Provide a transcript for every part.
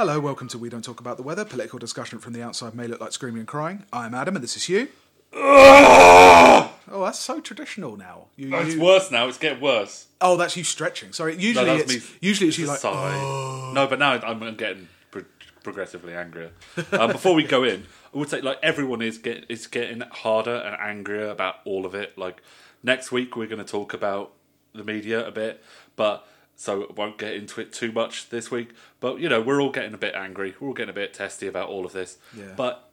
Hello, welcome to We Don't Talk About the Weather, political discussion from the outside may look like screaming and crying. I'm Adam, and this is Hugh. oh, that's so traditional now. You, Oh, it's you- worse now. It's getting worse. oh, that's you stretching. Sorry, No, usually that's it's me. usually it's you like. Sigh. No, but now I'm, I'm getting pro- progressively angrier. Um, before we go in, I would say like everyone is get is getting harder and angrier about all of it. Like next week we're going to talk about the media a bit, but so I won't get into it too much this week. But you know we're all getting a bit angry. We're all getting a bit testy about all of this. Yeah. But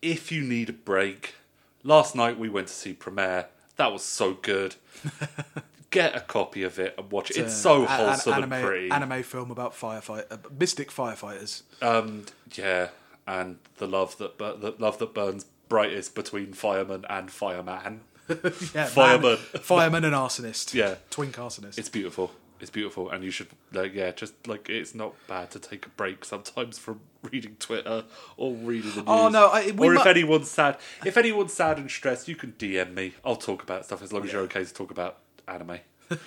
if you need a break, last night we went to see Promare. That was so good. Get a copy of it and watch it. It's so uh, an- wholesome anime, and pretty. Anime film about firefight, uh, mystic firefighters. Um, yeah, and the love that bur- the love that burns brightest between fireman and fireman. Yeah, Fireman. man- fireman and arsonist. Yeah. twink arsonist. It's beautiful. It's beautiful, and you should like yeah, just like it's not bad to take a break sometimes from reading Twitter or reading the news. Oh, no, I- or if anyone's sad, if anyone's sad and stressed, you can DM me. I'll talk about stuff as long as you're okay to talk about anime.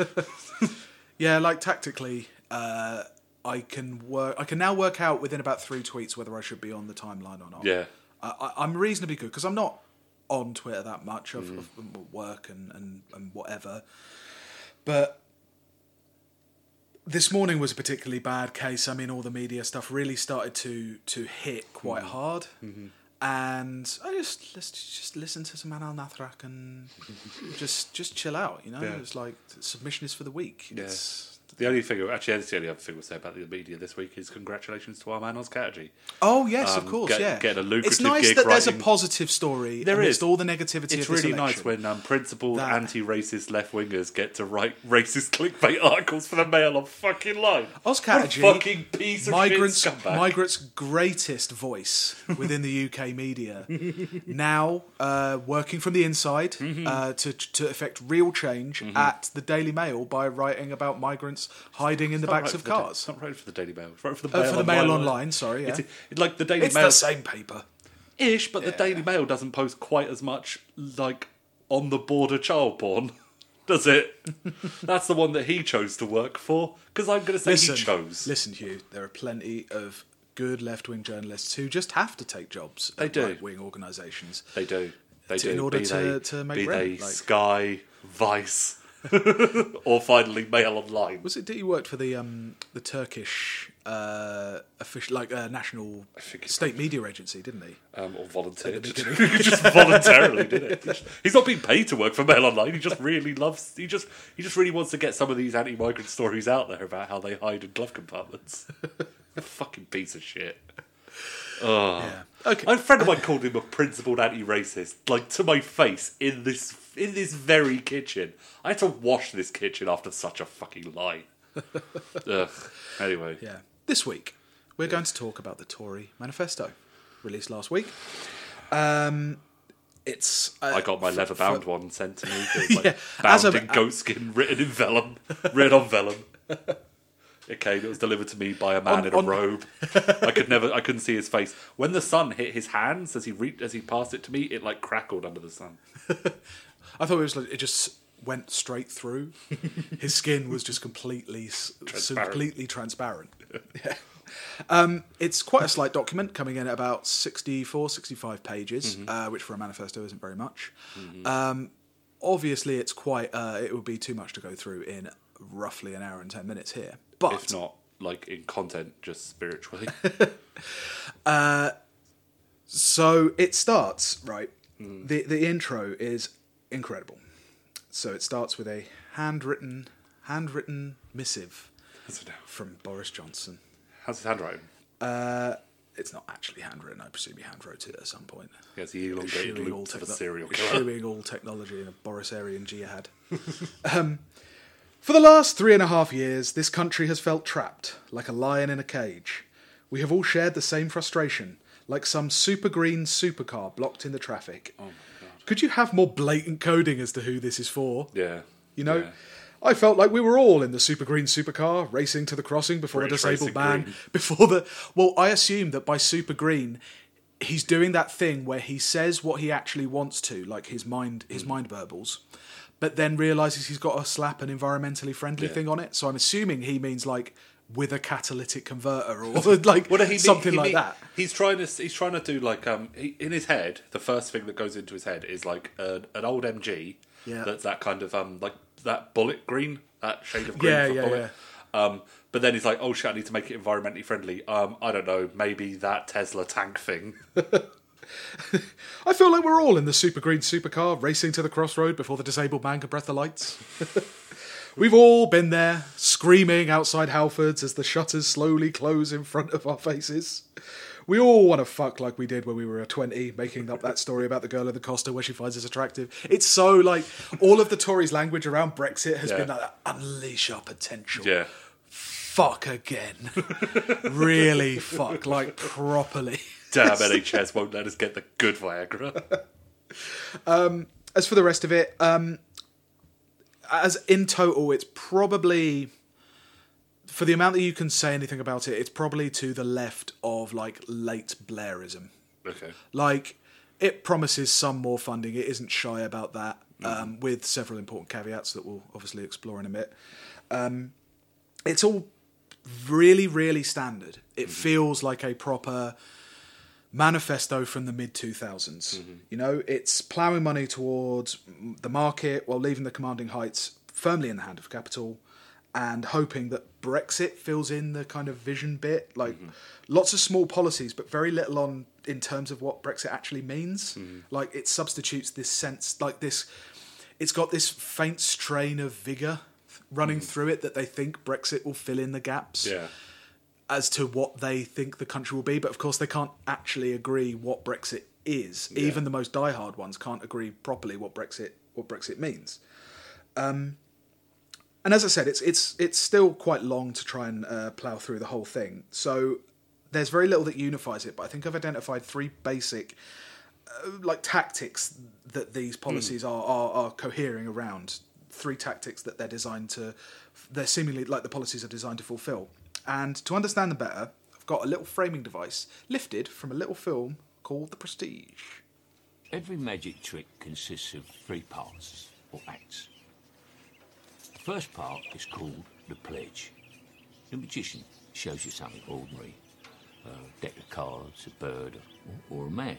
Yeah, like tactically, uh, I can work. I can now work out within about three tweets whether I should be on the timeline or not. Yeah, I, I, I'm reasonably good because I'm not on Twitter that much of, of work and, and, and whatever. But this morning was a particularly bad case. I mean, all the media stuff really started to to hit quite mm-hmm. hard. Mm-hmm. And I just let's just listen to some Anaal Nathrakh and just just chill out. You know, Yeah. it's like submission is for the weak. It's, The only thing, actually, that's the only other thing we'll say about the media this week is congratulations to our man Oz. Oh yes, of Um, course, get- yeah. getting a lucrative it's nice that there's a positive story. There is. all the negativity. It's of really nice when um, principled That- anti-racist left wingers get to write racist clickbait articles for the Mail on fucking line. Oz a fucking piece of migrants, shit scumbag. migrants' greatest voice within the UK media, now uh, working from the inside Mm-hmm. uh, to to effect real change at the Daily Mail by writing about migrants hiding in the backs right of the Da- cars. It's not right for the Daily Mail. It's right for the Uh, Mail for the Mail Online. Online, sorry, yeah. It's, it's like the Daily It's Mail the same paper. ish, but the Daily Mail doesn't post quite as much like on the border child porn, does it? That's the one that he chose to work for. Because I'm going to say Listen, he chose. listen, Hugh. There are plenty of good left-wing journalists who just have to take jobs They at do. right-wing organisations. They do. They To- do. in order be to- they, to make be rent, they like- Sky, Vice, or finally Mail Online. Was it that he worked for the um the Turkish uh official like uh, national state media agency, didn't he? Um, or volunteered. He just voluntarily did it. He's not being paid to work for Mail Online. He just really loves. He just he just really wants to get some of these anti-migrant stories out there about how they hide in glove compartments. A fucking piece of shit. Oh. Yeah. Okay. A friend of mine called him a principled anti-racist, like to my face in this in this very kitchen. I had to wash this kitchen after such a fucking lie. Ugh. Anyway, Yeah. This week we're going to talk about the Tory manifesto released last week. Um it's uh, I got my leather bound one sent to me. It was like Yeah, bound a- in goatskin, written in vellum, written on vellum. It came. It was delivered to me by a man On- in a on- robe. I could never. I couldn't see his face. When the sun hit his hands as he re- as he passed it to me, it like crackled under the sun. I thought it was like it just went straight through. His skin was just completely Transparent. completely transparent. Yeah. Um, it's quite a slight document coming in at about 64, 65 pages, Mm-hmm. uh, which for a manifesto isn't very much. Um, obviously, it's quite. Uh, it would be too much to go through in roughly an hour and ten minutes here. But If not, like in content, just spiritually. Uh, so it starts right. Mm. The the intro is incredible. So it starts with a handwritten handwritten missive How's it now? from Boris Johnson. How's his handwriting? Uh, it's not actually handwritten. I presume he handwrote it at some point. Yes he the elongated Eschewing all, loop to the techno- serial killer. all technology in a Borisarian jihad. um, for the last three and a half years, this country has felt trapped, like a lion in a cage. We have all shared the same frustration, like some super green supercar blocked in the traffic. Oh my god. Could you have more blatant coding as to who this is for? Yeah. You know, Yeah. I felt like we were all in the super green supercar racing to the crossing before British the disabled man. Green. Before the well, I assume that by super green, he's doing that thing where he says what he actually wants to, like his mind, his hmm. mind burbles, but then realizes he's got to slap an environmentally friendly Yeah. thing on it. So I'm assuming he means like with a catalytic converter or like Well, he- something he- like that. He's trying to he's trying to do like um he, in his head. The first thing that goes into his head is like a, an old MG. Yeah. That's that kind of um like that bullet green, that shade of green Yeah, for yeah, bullet. Um, but then he's like, oh shit, I need to make it environmentally friendly. Um, I don't know, maybe that Tesla tank thing. I feel like we're all in the super green supercar racing to the crossroad before the disabled man can breath the lights. We've all been there, screaming outside Halfords as the shutters slowly close in front of our faces. We all want to fuck like we did when we were 20, making up that story about the girl in the Costa where she finds us attractive. It's so like all of the Tories' language around Brexit has Yeah. been like that, unleash our potential. yeah. Fuck again. really fuck, like properly. Damn NHS won't let us get the good Viagra. as for the rest of it, um, as in total, it's probably for the amount that you can say anything about it, it's probably to the left of like late Blairism. Okay. Like it promises some more funding. It isn't shy about that, um, with several important caveats that we'll obviously explore in a bit. Um, it's all really, really standard. It feels like a proper manifesto from the mid 2000s. Mm-hmm. You know, it's ploughing money towards the market while leaving the commanding heights firmly in the hand of capital and hoping that Brexit fills in the kind of vision bit. Like mm-hmm. lots of small policies, but very little on in terms of what Brexit actually means. Mm-hmm. Like it substitutes this sense, like this, it's got this faint strain of vigour running through it that they think Brexit will fill in the gaps Yeah. As to what they think the country will be, but of course they can't actually agree what Brexit is. Even the most diehard ones can't agree properly what Brexit what Brexit means. Um, and as I said, it's it's it's still quite long to try and uh, plough through the whole thing. So there's very little that unifies it, but I think I've identified three basic uh, like tactics that these policies are, are are cohering around. Three tactics that they're designed to, they're seemingly like the policies are designed to fulfill. And to understand them better, I've got a little framing device lifted from a little film called The Prestige. Every magic trick consists of three parts, or acts. The first part is called the pledge. The magician shows you something ordinary a deck of cards, a bird, or, or a man.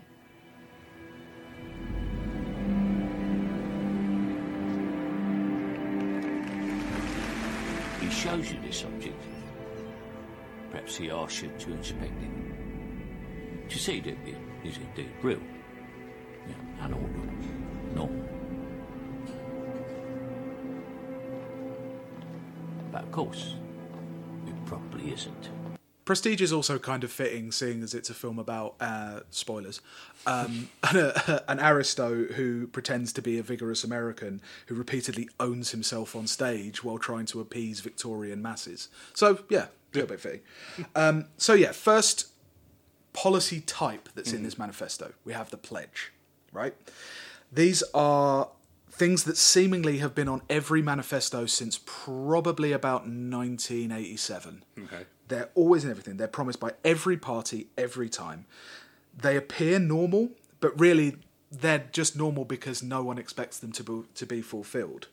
He shows you this object. Perhaps he asks you to inspect it. To see that it is indeed real. Yeah, unordinary. Normal. But of course, it probably isn't. Prestige is also kind of fitting, seeing as it's a film about uh, spoilers. Um, an aristo who pretends to be a vigorous American who repeatedly owns himself on stage while trying to appease Victorian masses. So yeah, a little bit fitting. Um, so yeah, first policy type that's in this manifesto. We have the pledge, right? These are things that seemingly have been on every manifesto since probably about 1987. Okay. They're always in everything. They're promised by every party every time. They appear normal, but really they're just normal because no one expects them to be, to be fulfilled.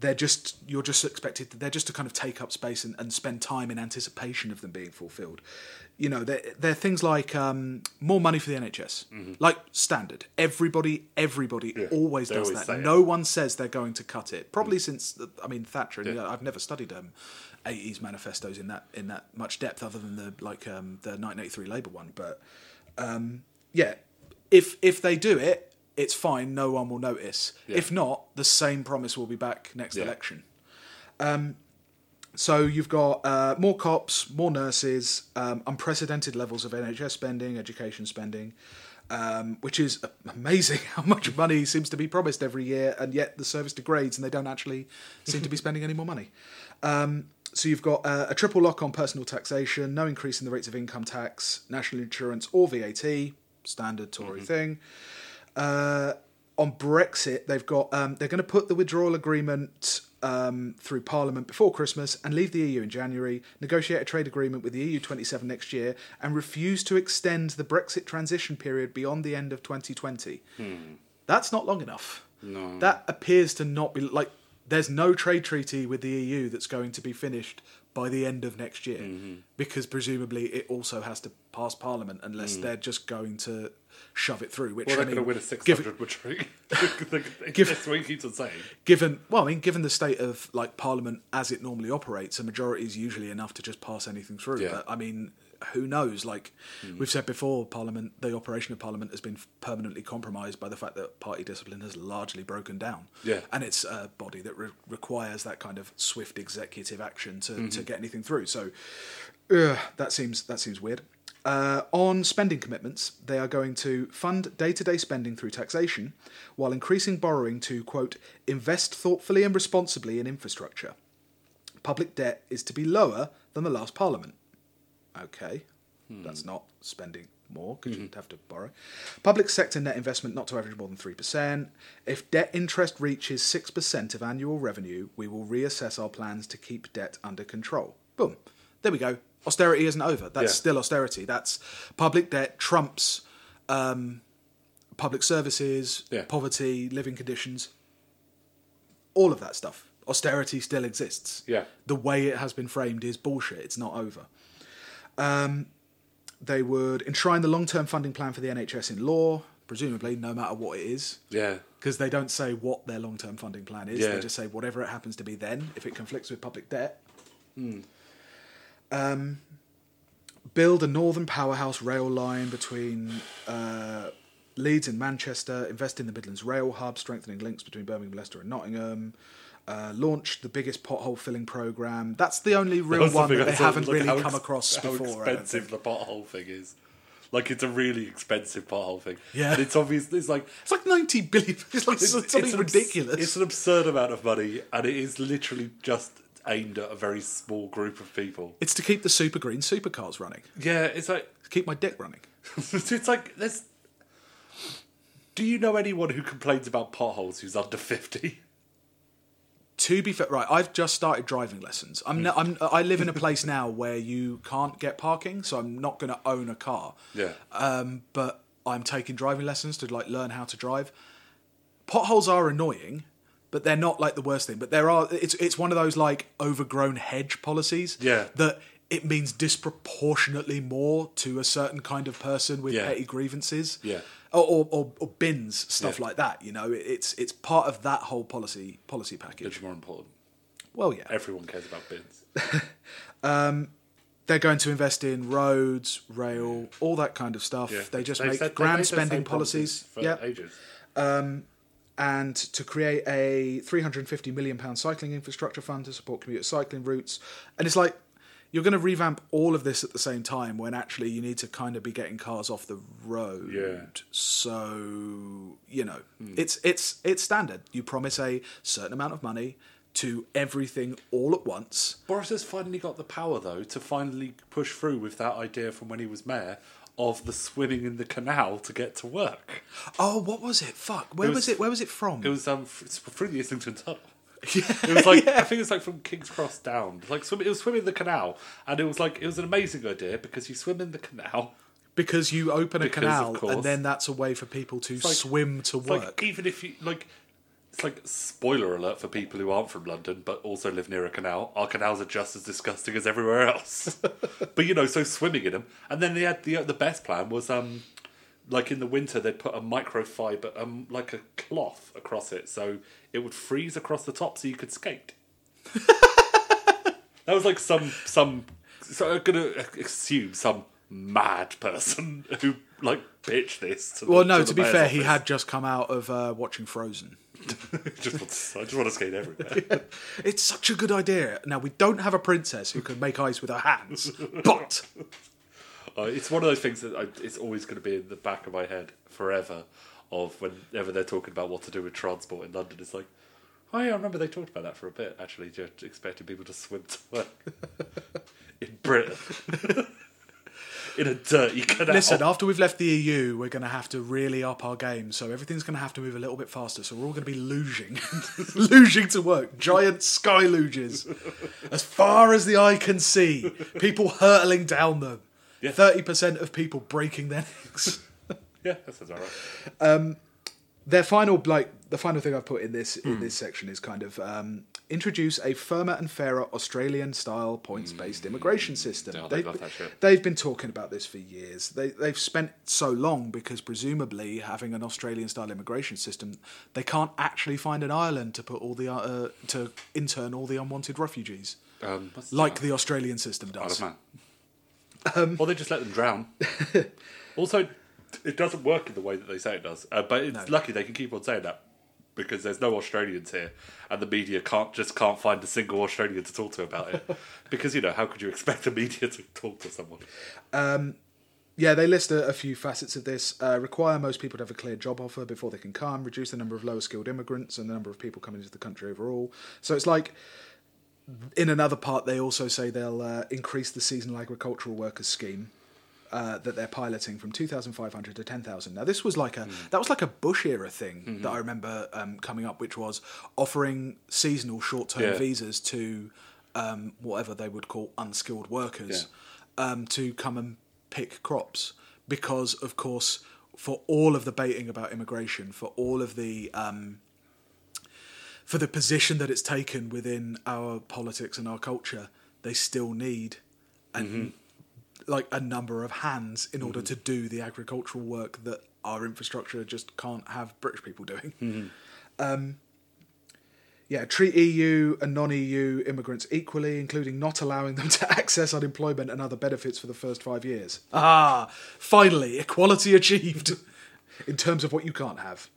They're just you're just expected. They're just to kind of take up space and, and spend time in anticipation of them being fulfilled. You know, they're, they're things like um, more money for the NHS, like standard. Everybody, everybody Mm-hmm. Yeah, always does always that. say it. No one says they're going to cut it. Probably since I mean Thatcher. and, Yeah. you know, I've never studied um, 80s manifestos in that in that much depth, other than the like um, the 1983 Labour one. But um, yeah, if if they do it, it's fine. No one will notice. Yeah. If not, the same promise will be back next election. Um, so you've got uh, more cops, more nurses, um, unprecedented levels of NHS spending, education spending, um, which is amazing how much money seems to be promised every year, and yet the service degrades and they don't actually seem to be spending any more money. Um, so you've got uh, a triple lock on personal taxation, no increase in the rates of income tax, national insurance, or VAT, standard Tory thing. Uh, on Brexit, they've got um, they're going to put the withdrawal agreement um, through Parliament before Christmas and leave the EU in January. Negotiate a trade agreement with the EU 27 next year and refuse to extend the Brexit transition period beyond the end of 2020. Hmm. That's not long enough. No. That appears to not be like there's no trade treaty with the EU that's going to be finished by the end of next year, mm-hmm. because presumably it also has to pass Parliament unless mm. they're just going to shove it through. Which Well, I they're going mean, to win a six hundred retreat. Give- what he keeps on saying. given well, I mean, given the state of like Parliament as it normally operates, a majority is usually enough to just pass anything through. Yeah. But I mean, who knows? Like we've said before, Parliament, the operation of Parliament has been permanently compromised by the fact that party discipline has largely broken down. Yeah. and it's a body that re- requires that kind of swift executive action to, to get anything through. So uh, that seems that seems weird. Uh, on spending commitments, they are going to fund day to day spending through taxation while increasing borrowing to, quote, invest thoughtfully and responsibly in infrastructure. Public debt is to be lower than the last parliament. Okay, that's not spending more because you'd have to borrow. Public sector net investment not to average more than 3%. If debt interest reaches 6% of annual revenue, we will reassess our plans to keep debt under control. Boom. There we go. Austerity isn't over. That's Yeah. still austerity. That's public debt trumps um, public services, Yeah. poverty, living conditions, all of that stuff. Austerity still exists. Yeah. The way it has been framed is bullshit. It's not over. Um, they would enshrine the long term funding plan for the NHS in law, presumably, no matter what it is. Yeah. Because they don't say what their long term funding plan is. Yeah. They just say whatever it happens to be then, if it conflicts with public debt. Hmm. Um, build a northern powerhouse rail line between uh, Leeds and Manchester, invest in the Midlands Rail Hub, strengthening links between Birmingham, Leicester, and Nottingham. Uh, launch the biggest pothole filling program. That's the only real the one that they haven't really come ex- across how before. Expensive the pothole thing is. Like it's a really expensive pothole thing. Yeah. and it's obvious. It's like It's like ninety billion. It's like it's, something it's an ridiculous. It's an absurd amount of money, and it is literally just aimed at a very small group of people. It's to keep the super green supercars running. Yeah, it's like To keep my dick running. it's like there's. Do you know anyone who complains about potholes who's under fifty? To be fair, right, I've just started driving lessons. I'm, no, I'm I live in a place now where you can't get parking, so I'm not going to own a car. Yeah. Um, but I'm taking driving lessons to like learn how to drive. Potholes are annoying, but they're not like the worst thing. But there are. It's it's one of those like overgrown hedge policies. Yeah. That it means disproportionately more to a certain kind of person with Yeah. petty grievances. Yeah. Or, or, or, or bins stuff Yeah. like that. You know, it's it's part of that whole policy policy package. Which is more important? Well, yeah. Everyone cares about bins. Um, they're going to invest in roads, rail, all that kind of stuff. Yeah. They just They've make grand spending policies. for Yeah. ages. Um, and to create a 350 million pound cycling infrastructure fund to support commuter cycling routes. And it's like you're going to revamp all of this at the same time when actually you need to kind of be getting cars off the road. Yeah. So you know, hmm. it's it's it's standard. You promise a certain amount of money to everything all at once. Boris has finally got the power, though, to finally push through with that idea from when he was mayor of the swimming in the canal to get to work. Oh, what was it? Fuck. Where It was, was- it? Where was it from? It was um f- it's through the Islington Tunnel. It was like I think it was like from King's Cross down. Like swim, it was swimming in the canal, and it was like it was an amazing idea because you swim in the canal. because you open a Because, of canal course. and then that's a way for people to like- swim to It's work. like even if you like, it's like spoiler alert for people who aren't from London but also live near a canal. Our canals are just as disgusting as everywhere else. but you know, so swimming in them, and then they had the the best plan was um. Like in the winter, they'd put a microfiber, um, like a cloth across it, so it would freeze across the top, so you could skate. that was like some some. So I'm gonna assume some mad person who like pitched this. To the, well, no. to, To, be fair, he had just come out of uh, watching Frozen. just want to, I just want to skate everywhere. It's such a good idea. Now we don't have a princess who can make ice with her hands, but uh, it's one of those things that I, it's always going to be in the back of my head forever. Of whenever they're talking about what to do with transport in London, it's like, oh yeah, I remember they talked about that for a bit. Actually, just expecting people to swim to work in Britain in a dirty canal. listen. After we've left the EU, we're going to have to really up our game. So everything's going to have to move a little bit faster. So we're all going to be luging, luging to work. Giant sky luges, as far as the eye can see. People hurtling down them. Yeah. Thirty percent of people breaking their necks. yeah, that sounds alright. their final like the final thing I've put in this in this section is kind of um, introduce a firmer and fairer Australian-style points-based immigration system. Yeah, they they've, love that shit. they've been talking about this for years. They, they've spent so long because presumably having an Australian-style immigration system, they can't actually find an island to put all the uh, to intern all the unwanted refugees, Um, like that? the Australian system does. of Man. or they just let them drown. also, it doesn't work in the way that they say it does. Uh, but it's No. lucky they can keep on saying that because there's no Australians here, and the media can't just can't find a single Australian to talk to about it. because you know, how could you expect the media to talk to someone? Yeah, they list a, a few facets of this. Uh, require most people to have a clear job offer before they can come. Reduce the number of lower skilled immigrants and the number of people coming into the country overall. So it's like, in another part, they also say they'll uh, increase the seasonal agricultural workers scheme. Uh, that they're piloting from 2,500 to 10,000. Now, this was like a that was like a Bush era thing that I remember um, coming up, which was offering seasonal short term Yeah. visas to um, whatever they would call unskilled workers um, to come and pick crops. Because, of course, for all of the baiting about immigration, for all of the um, for the position that it's taken within our politics and our culture, they still need an, like a number of hands in order to do the agricultural work that our infrastructure just can't have British people doing. Um, yeah, treat EU and non-EU immigrants equally, including not allowing them to access unemployment and other benefits for the first five years. Ah, finally, equality achieved in terms of what you can't have.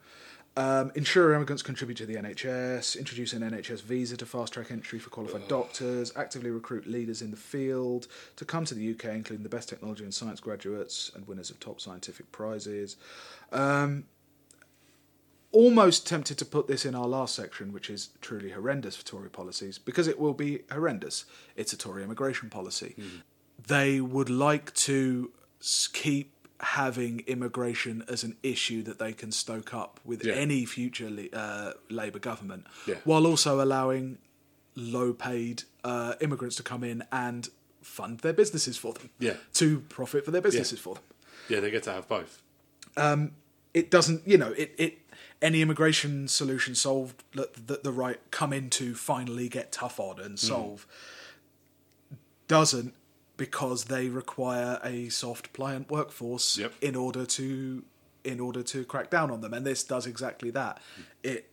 Um, ensure immigrants contribute to the NHS, introduce an NHS visa to fast track entry for qualified doctors, actively recruit leaders in the field to come to the UK, including the best technology and science graduates and winners of top scientific prizes. Um, almost tempted to put this in our last section, which is truly horrendous for Tory policies, because it will be horrendous. It's a Tory immigration policy. They would like to keep having immigration as an issue that they can stoke up with Yeah. any future uh, Labour government, Yeah. while also allowing low paid uh, immigrants to come in and fund their businesses for them, Yeah. to profit for their businesses for them Yeah, they get to have both. it doesn't you know it, it any immigration solution solved that, that the right come in to finally get tough on and solve doesn't because they require a soft pliant workforce Yep. in order to in order to crack down on them and this does exactly that it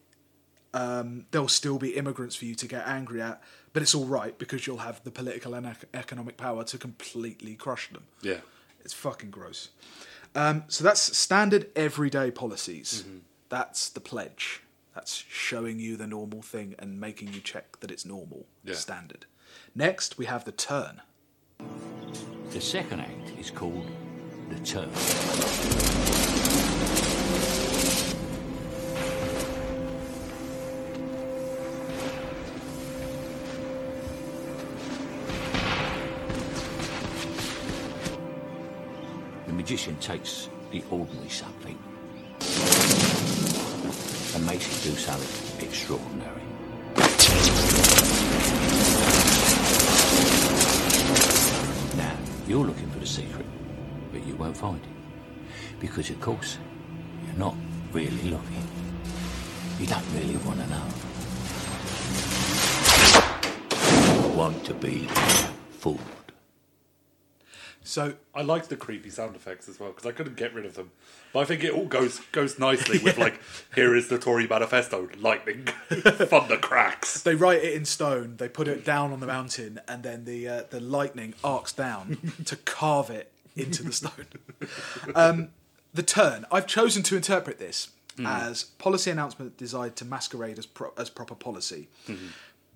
um, there'll still be immigrants for you to get angry at but it's all right because you'll have the political and ec- economic power to completely crush them Yeah. it's fucking gross. Um, so that's standard everyday policies. That's the pledge. That's showing you the normal thing and making you check that it's normal, Yeah. standard. Next, we have the turn. The second act is called The Turn. The magician takes the ordinary something and makes it do something extraordinary. You're looking for the secret, but you won't find it. Because, of course, you're not really looking. You don't really want to know. You want to be fooled. So, I liked the creepy sound effects as well because I couldn't get rid of them. But I think it all goes goes nicely with like, here is the Tory manifesto: lightning, thunder cracks. they write it in stone, they put it down on the mountain, and then the, uh, the lightning arcs down to carve it into the stone. Um, the turn. I've chosen to interpret this as policy announcement designed to masquerade as, pro- as proper policy,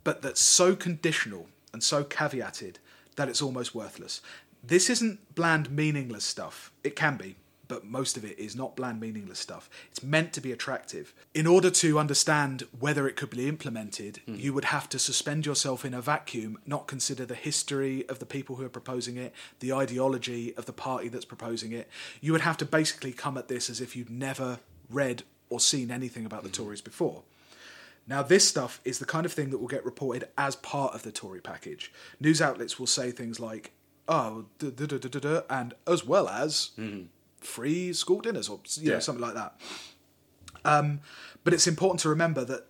but that's so conditional and so caveated that it's almost worthless. This isn't bland, meaningless stuff. It can be, but most of it is not bland, meaningless stuff. It's meant to be attractive. In order to understand whether it could be implemented, hmm. you would have to suspend yourself in a vacuum, not consider the history of the people who are proposing it, the ideology of the party that's proposing it. You would have to basically come at this as if you'd never read or seen anything about the hmm. Tories before. Now, this stuff is the kind of thing that will get reported as part of the Tory package. News outlets will say things like, oh, duh, duh, duh, and as well as free school dinners or you know, Yeah. something like that. Um, but it's important to remember that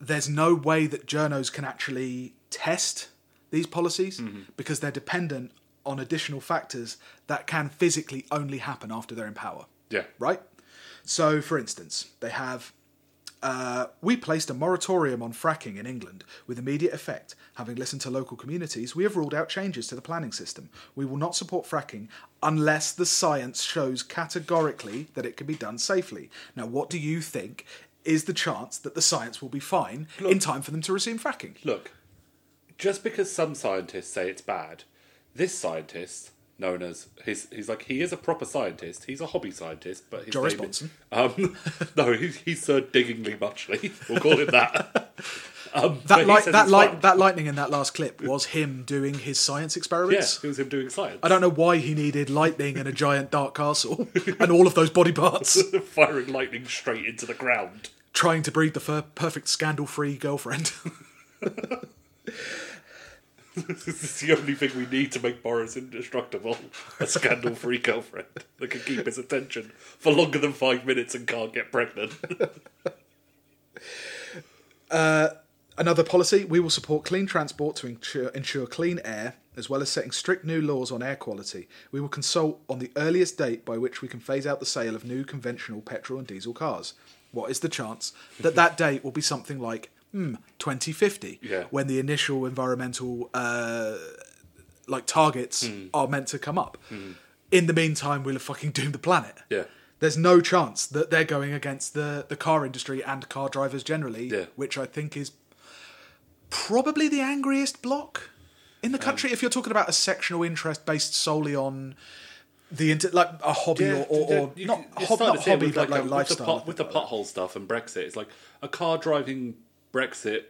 there's no way that journos can actually test these policies Mm-hmm. because they're dependent on additional factors that can physically only happen after they're in power Yeah. right? So, for instance, they have. Uh, we placed a moratorium on fracking in England with immediate effect. Having listened to local communities, we have ruled out changes to the planning system. We will not support fracking unless the science shows categorically that it can be done safely. Now, what do you think is the chance that the science will be fine in time for them to resume fracking? Look, just because some scientists say it's bad, this scientist, known as he's he's like he is a proper scientist. He's a hobby scientist, but his Joris Bonson. Um, no, he's, he's Sir Diggingly Muchly. We'll call him that. Um, That, light, that, light, that lightning in that last clip was him doing his science experiments. yeah, it was him doing science. I don't know why he needed lightning and a giant dark castle and all of those body parts, firing lightning straight into the ground. trying to breed the perfect scandal-free girlfriend. This is the only thing we need to make Boris indestructible. A scandal-free girlfriend that can keep his attention for longer than five minutes and can't get pregnant. Uh, another policy: we will support clean transport to ensure, ensure clean air, as well as setting strict new laws on air quality. We will consult on the earliest date by which we can phase out the sale of new conventional petrol and diesel cars. What is the chance that that date will be something like hmm, 2050, Yeah. when the initial environmental uh, like targets Hmm. are meant to come up? In the meantime, we'll have fucking doomed the planet. Yeah. There's no chance that they're going against the, the car industry and car drivers generally, Yeah. which I think is probably the angriest block in the country. if you're talking about a sectional interest based solely on the inter- like a hobby or, or, or you not, hob- not to see it hobby but like, a- lifestyle. with the, pot, with the pothole stuff and Brexit. It's like a car driving Brexit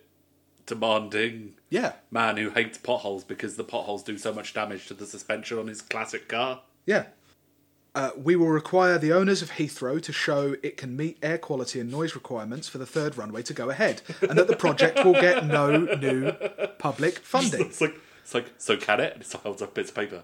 demanding yeah, man who hates potholes because the potholes do so much damage to the suspension on his classic car. yeah. Uh, we will require the owners of Heathrow to show it can meet air quality and noise requirements for the third runway to go ahead, and that the project will get no new public funding. It's like it's like so can it? And it holds up bits of paper.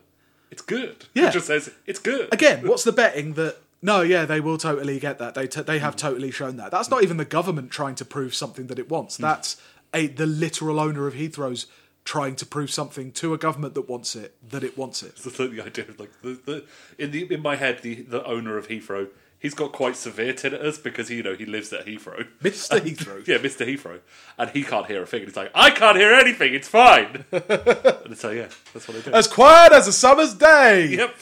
It's good. Yeah. It just says it's good. Again, what's the betting that? No, yeah, they will totally get that. They t- they have hmm. totally shown that. That's not even the government trying to prove something that it wants. Hmm. That's a the literal owner of Heathrow's trying to prove something to a government that wants it that it wants it. The, the idea of like the, the in the in my head the the owner of Heathrow. He's got quite severe tinnitus because you know he lives at Heathrow. Mr. Heathrow. Yeah, Mr. Heathrow, and he can't hear a thing. And he's like, I can't hear anything. It's fine. and so yeah, that's what I do. As quiet as a summer's day yep.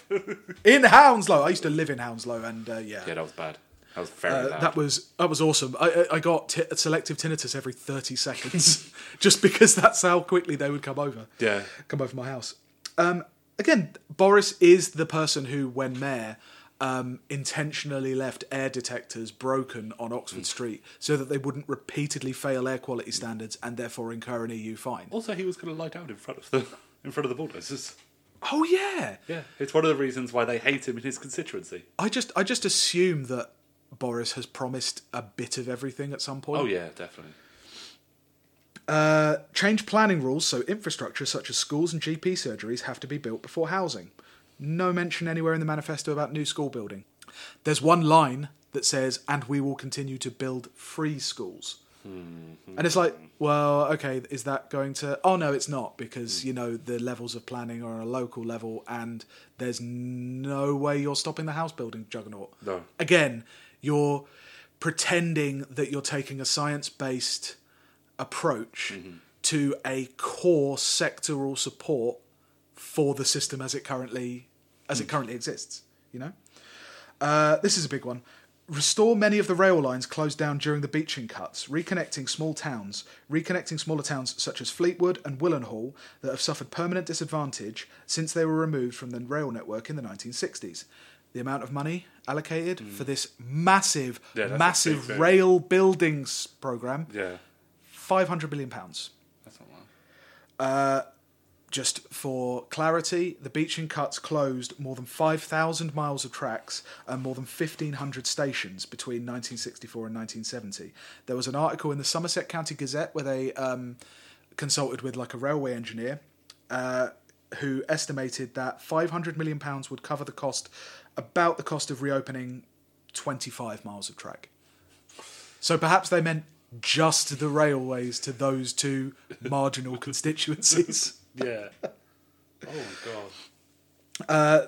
in Hounslow. I used to live in Hounslow, and uh, yeah, yeah, that was bad. That was very Uh, that was that was awesome. I, I- I got t- selective tinnitus every thirty seconds, just because that's how quickly they would come over. Yeah. come over my house. Um, again, Boris is the person who, when mayor, um, intentionally left air detectors broken on Oxford Mm. Street so that they wouldn't repeatedly fail air quality standards and therefore incur an EU fine. Also, he was going to lie down in front of the in front of the bulldozers. Oh yeah, Yeah, it's one of the reasons why they hate him in his constituency. I just I just assume that Boris has promised a bit of everything at some point. Oh yeah, definitely. Uh, change planning rules so infrastructure such as schools and GP surgeries have to be built before housing. No mention anywhere in the manifesto about new school building. There's one line that says, and we will continue to build free schools. Hmm. And it's like, well, okay, is that going to. Oh, no, it's not, because, hmm. you know, the levels of planning are on a local level, and there's no way you're stopping the house building juggernaut. No. Again, you're pretending that you're taking a science based approach mm-hmm. to a core sectoral support for the system as it currently as it mm. currently exists. You know, uh, this is a big one. Restore many of the rail lines closed down during the Beeching cuts, reconnecting small towns, reconnecting smaller towns such as Fleetwood and Willenhall that have suffered permanent disadvantage since they were removed from the rail network in the 1960s. The amount of money allocated for mm. this massive, Yeah, massive thing. rail buildings program, Yeah, 500 billion pounds. that's not bad. Uh, Just for clarity, the Beeching cuts closed more than 5,000 miles of tracks and more than 1,500 stations between 1964 and 1970. There was an article in the Somerset County Gazette where they um, consulted with like a railway engineer uh, who estimated that 500 million pounds would cover the cost, about the cost of reopening 25 miles of track. So perhaps they meant just the railways to those two marginal constituencies. Yeah. Oh my god. Uh,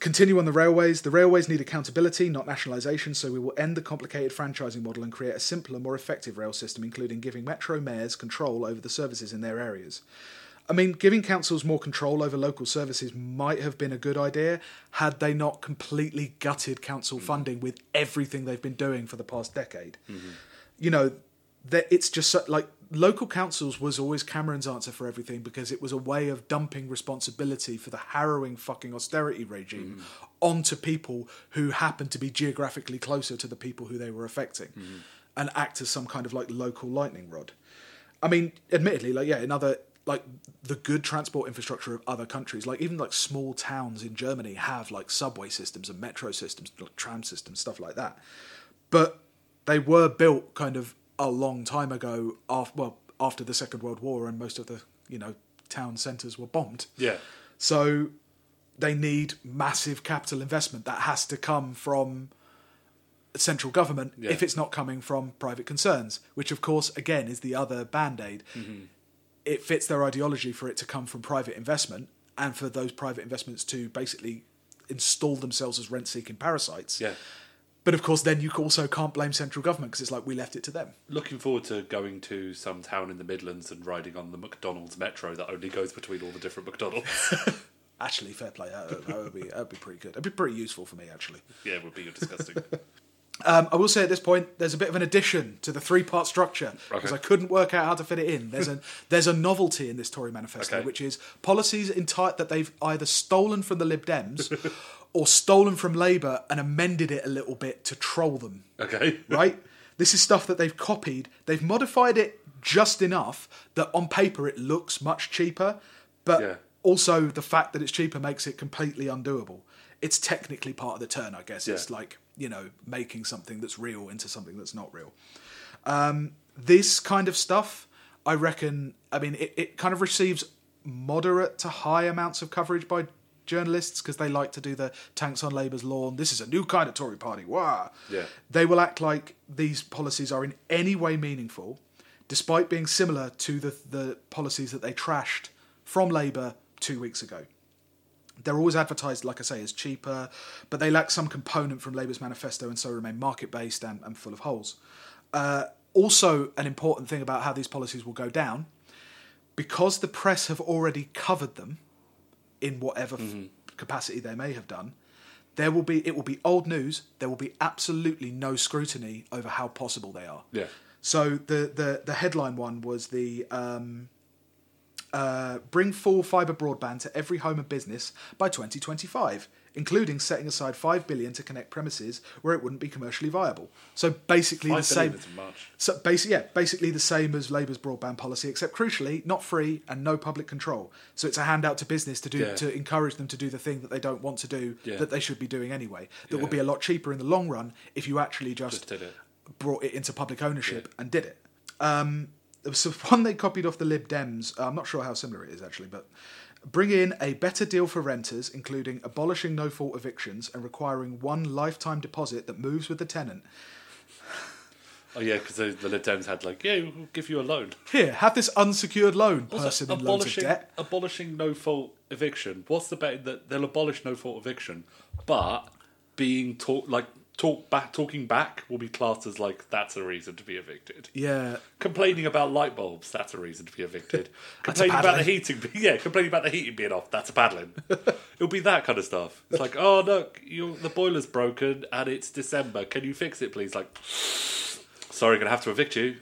continue on the railways. The railways need accountability, not nationalisation, so we will end the complicated franchising model and create a simpler, more effective rail system, including giving metro mayors control over the services in their areas. I mean, giving councils more control over local services might have been a good idea had they not completely gutted council mm. funding with everything they've been doing for the past decade. Mm-hmm. You know, that it's just so, like local councils was always Cameron's answer for everything because it was a way of dumping responsibility for the harrowing fucking austerity regime mm-hmm. onto people who happened to be geographically closer to the people who they were affecting mm-hmm. and act as some kind of like local lightning rod. I mean, admittedly, like yeah, in other like the good transport infrastructure of other countries, like even like small towns in Germany have like subway systems and metro systems, like tram systems, stuff like that. But they were built kind of a long time ago, after well after the Second World War, and most of the you know town centres were bombed. Yeah. So they need massive capital investment that has to come from central government Yeah. if it's not coming from private concerns, which of course again is the other band aid. Mm-hmm. It fits their ideology for it to come from private investment and for those private investments to basically install themselves as rent seeking parasites. Yeah. But of course, then you also can't blame central government because it's like we left it to them. Looking forward to going to some town in the Midlands and riding on the McDonald's metro that only goes between all the different McDonald's. Actually, fair play. That, that would be that would be pretty good. It'd be pretty useful for me actually. yeah, it would be disgusting. Um, I will say at this point, there's a bit of an addition to the three-part structure because Okay. I couldn't work out how to fit it in. There's a there's a novelty in this Tory manifesto, Okay. which is policies entire that they've either stolen from the Lib Dems or stolen from Labour and amended it a little bit to troll them. Okay. Right? This is stuff that they've copied. They've modified it just enough that on paper it looks much cheaper, but Yeah. also the fact that it's cheaper makes it completely undoable. It's technically part of the turn, I guess. It's like, you know, making something that's real into something that's not real. Um, this kind of stuff, I reckon, I mean, it, it kind of receives moderate to high amounts of coverage by journalists because they like to do the tanks on Labour's lawn. This is a new kind of Tory party. Wow. Yeah. They will act like these policies are in any way meaningful, despite being similar to the, the policies that they trashed from Labour two weeks ago. They're always advertised, like I say, as cheaper, but they lack some component from Labour's manifesto and so remain market based and, and full of holes. Uh, also, an important thing about how these policies will go down, because the press have already covered them in whatever f- capacity they may have done, there will be it will be old news. There will be absolutely no scrutiny over how possible they are. Yeah. So the the the headline one was the um, uh, bring full fibre broadband to every home and business by 2025, including setting aside five billion to connect premises where it wouldn't be commercially viable. So basically Five the same. So basically, yeah, basically the same as Labour's broadband policy, except crucially, not free and no public control. So it's a handout to business to do Yeah. to encourage them to do the thing that they don't want to do Yeah. that they should be doing anyway. That would be a lot cheaper in the long run if you actually just, Just did it. brought it into public ownership and did it. Um, there was one they copied off the Lib Dems. Uh, I'm not sure how similar it is actually, but bring in a better deal for renters, including abolishing no fault evictions and requiring one lifetime deposit that moves with the tenant. Oh yeah, because the, the Lib Dems had like, yeah, we'll give you a loan. Here, have this unsecured loan person in loads of abolishing debt. abolishing no fault eviction. What's the bet that they'll abolish no fault eviction, but being taught like talk back talking back will be classed as like that's a reason to be evicted. Yeah, Complaining about light bulbs, that's a reason to be evicted. complaining about the heating, yeah, complaining about the heating being off, that's a paddling. It'll be that kind of stuff. It's like, oh look, you the boiler's broken and it's December. Can you fix it, please? Like, sorry, gonna have to evict you.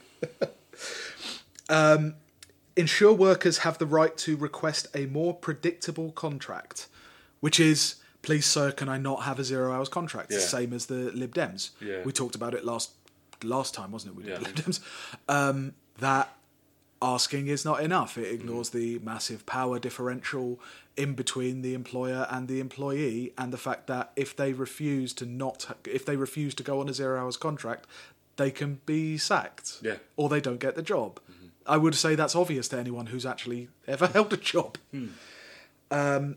Um, ensure workers have the right to request a more predictable contract, which is, please sir, can I not have a zero hours contract? The Yeah. same as the Lib Dems. Yeah. We talked about it last last time, wasn't it? With Yeah. the Lib Dems. Um, that asking is not enough. It ignores the massive power differential in between the employer and the employee, and the fact that if they refuse to not, if they refuse to go on a zero hours contract, they can be sacked, Yeah. or they don't get the job. I would say that's obvious to anyone who's actually ever held a job. Um,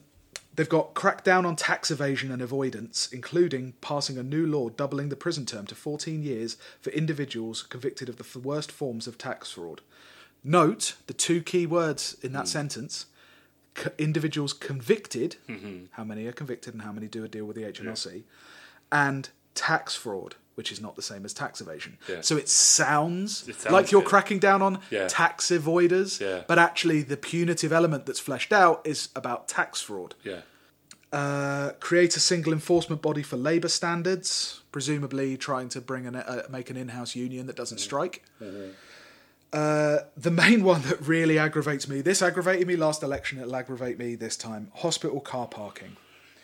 They've got cracked down on tax evasion and avoidance, including passing a new law doubling the prison term to 14 years for individuals convicted of the worst forms of tax fraud. Note the two key words in that hmm. sentence. Co- individuals convicted, mm-hmm. how many are convicted and how many do a deal with the HMRC, and tax fraud, which is not the same as tax evasion. Yeah. So it sounds, It sounds like you're cracking down on Yeah. tax avoiders, Yeah. but actually the punitive element that's fleshed out is about tax fraud. Yeah. Uh, create a single enforcement body for labour standards, presumably trying to bring an, uh, make an in-house union that doesn't strike. Uh, the main one that really aggravates me, this aggravated me last election, it'll aggravate me this time, hospital car parking.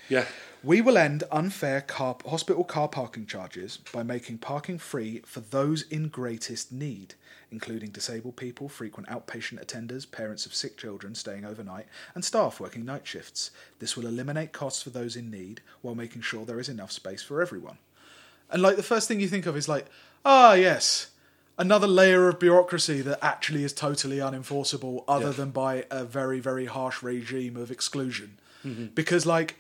Yeah. We will end unfair car, hospital car parking charges by making parking free for those in greatest need, including disabled people, frequent outpatient attenders, parents of sick children staying overnight, and staff working night shifts. This will eliminate costs for those in need while making sure there is enough space for everyone. And like the first thing you think of is like, ah, yes, another layer of bureaucracy that actually is totally unenforceable, other Yeah. than by a very, very harsh regime of exclusion. Mm-hmm. Because like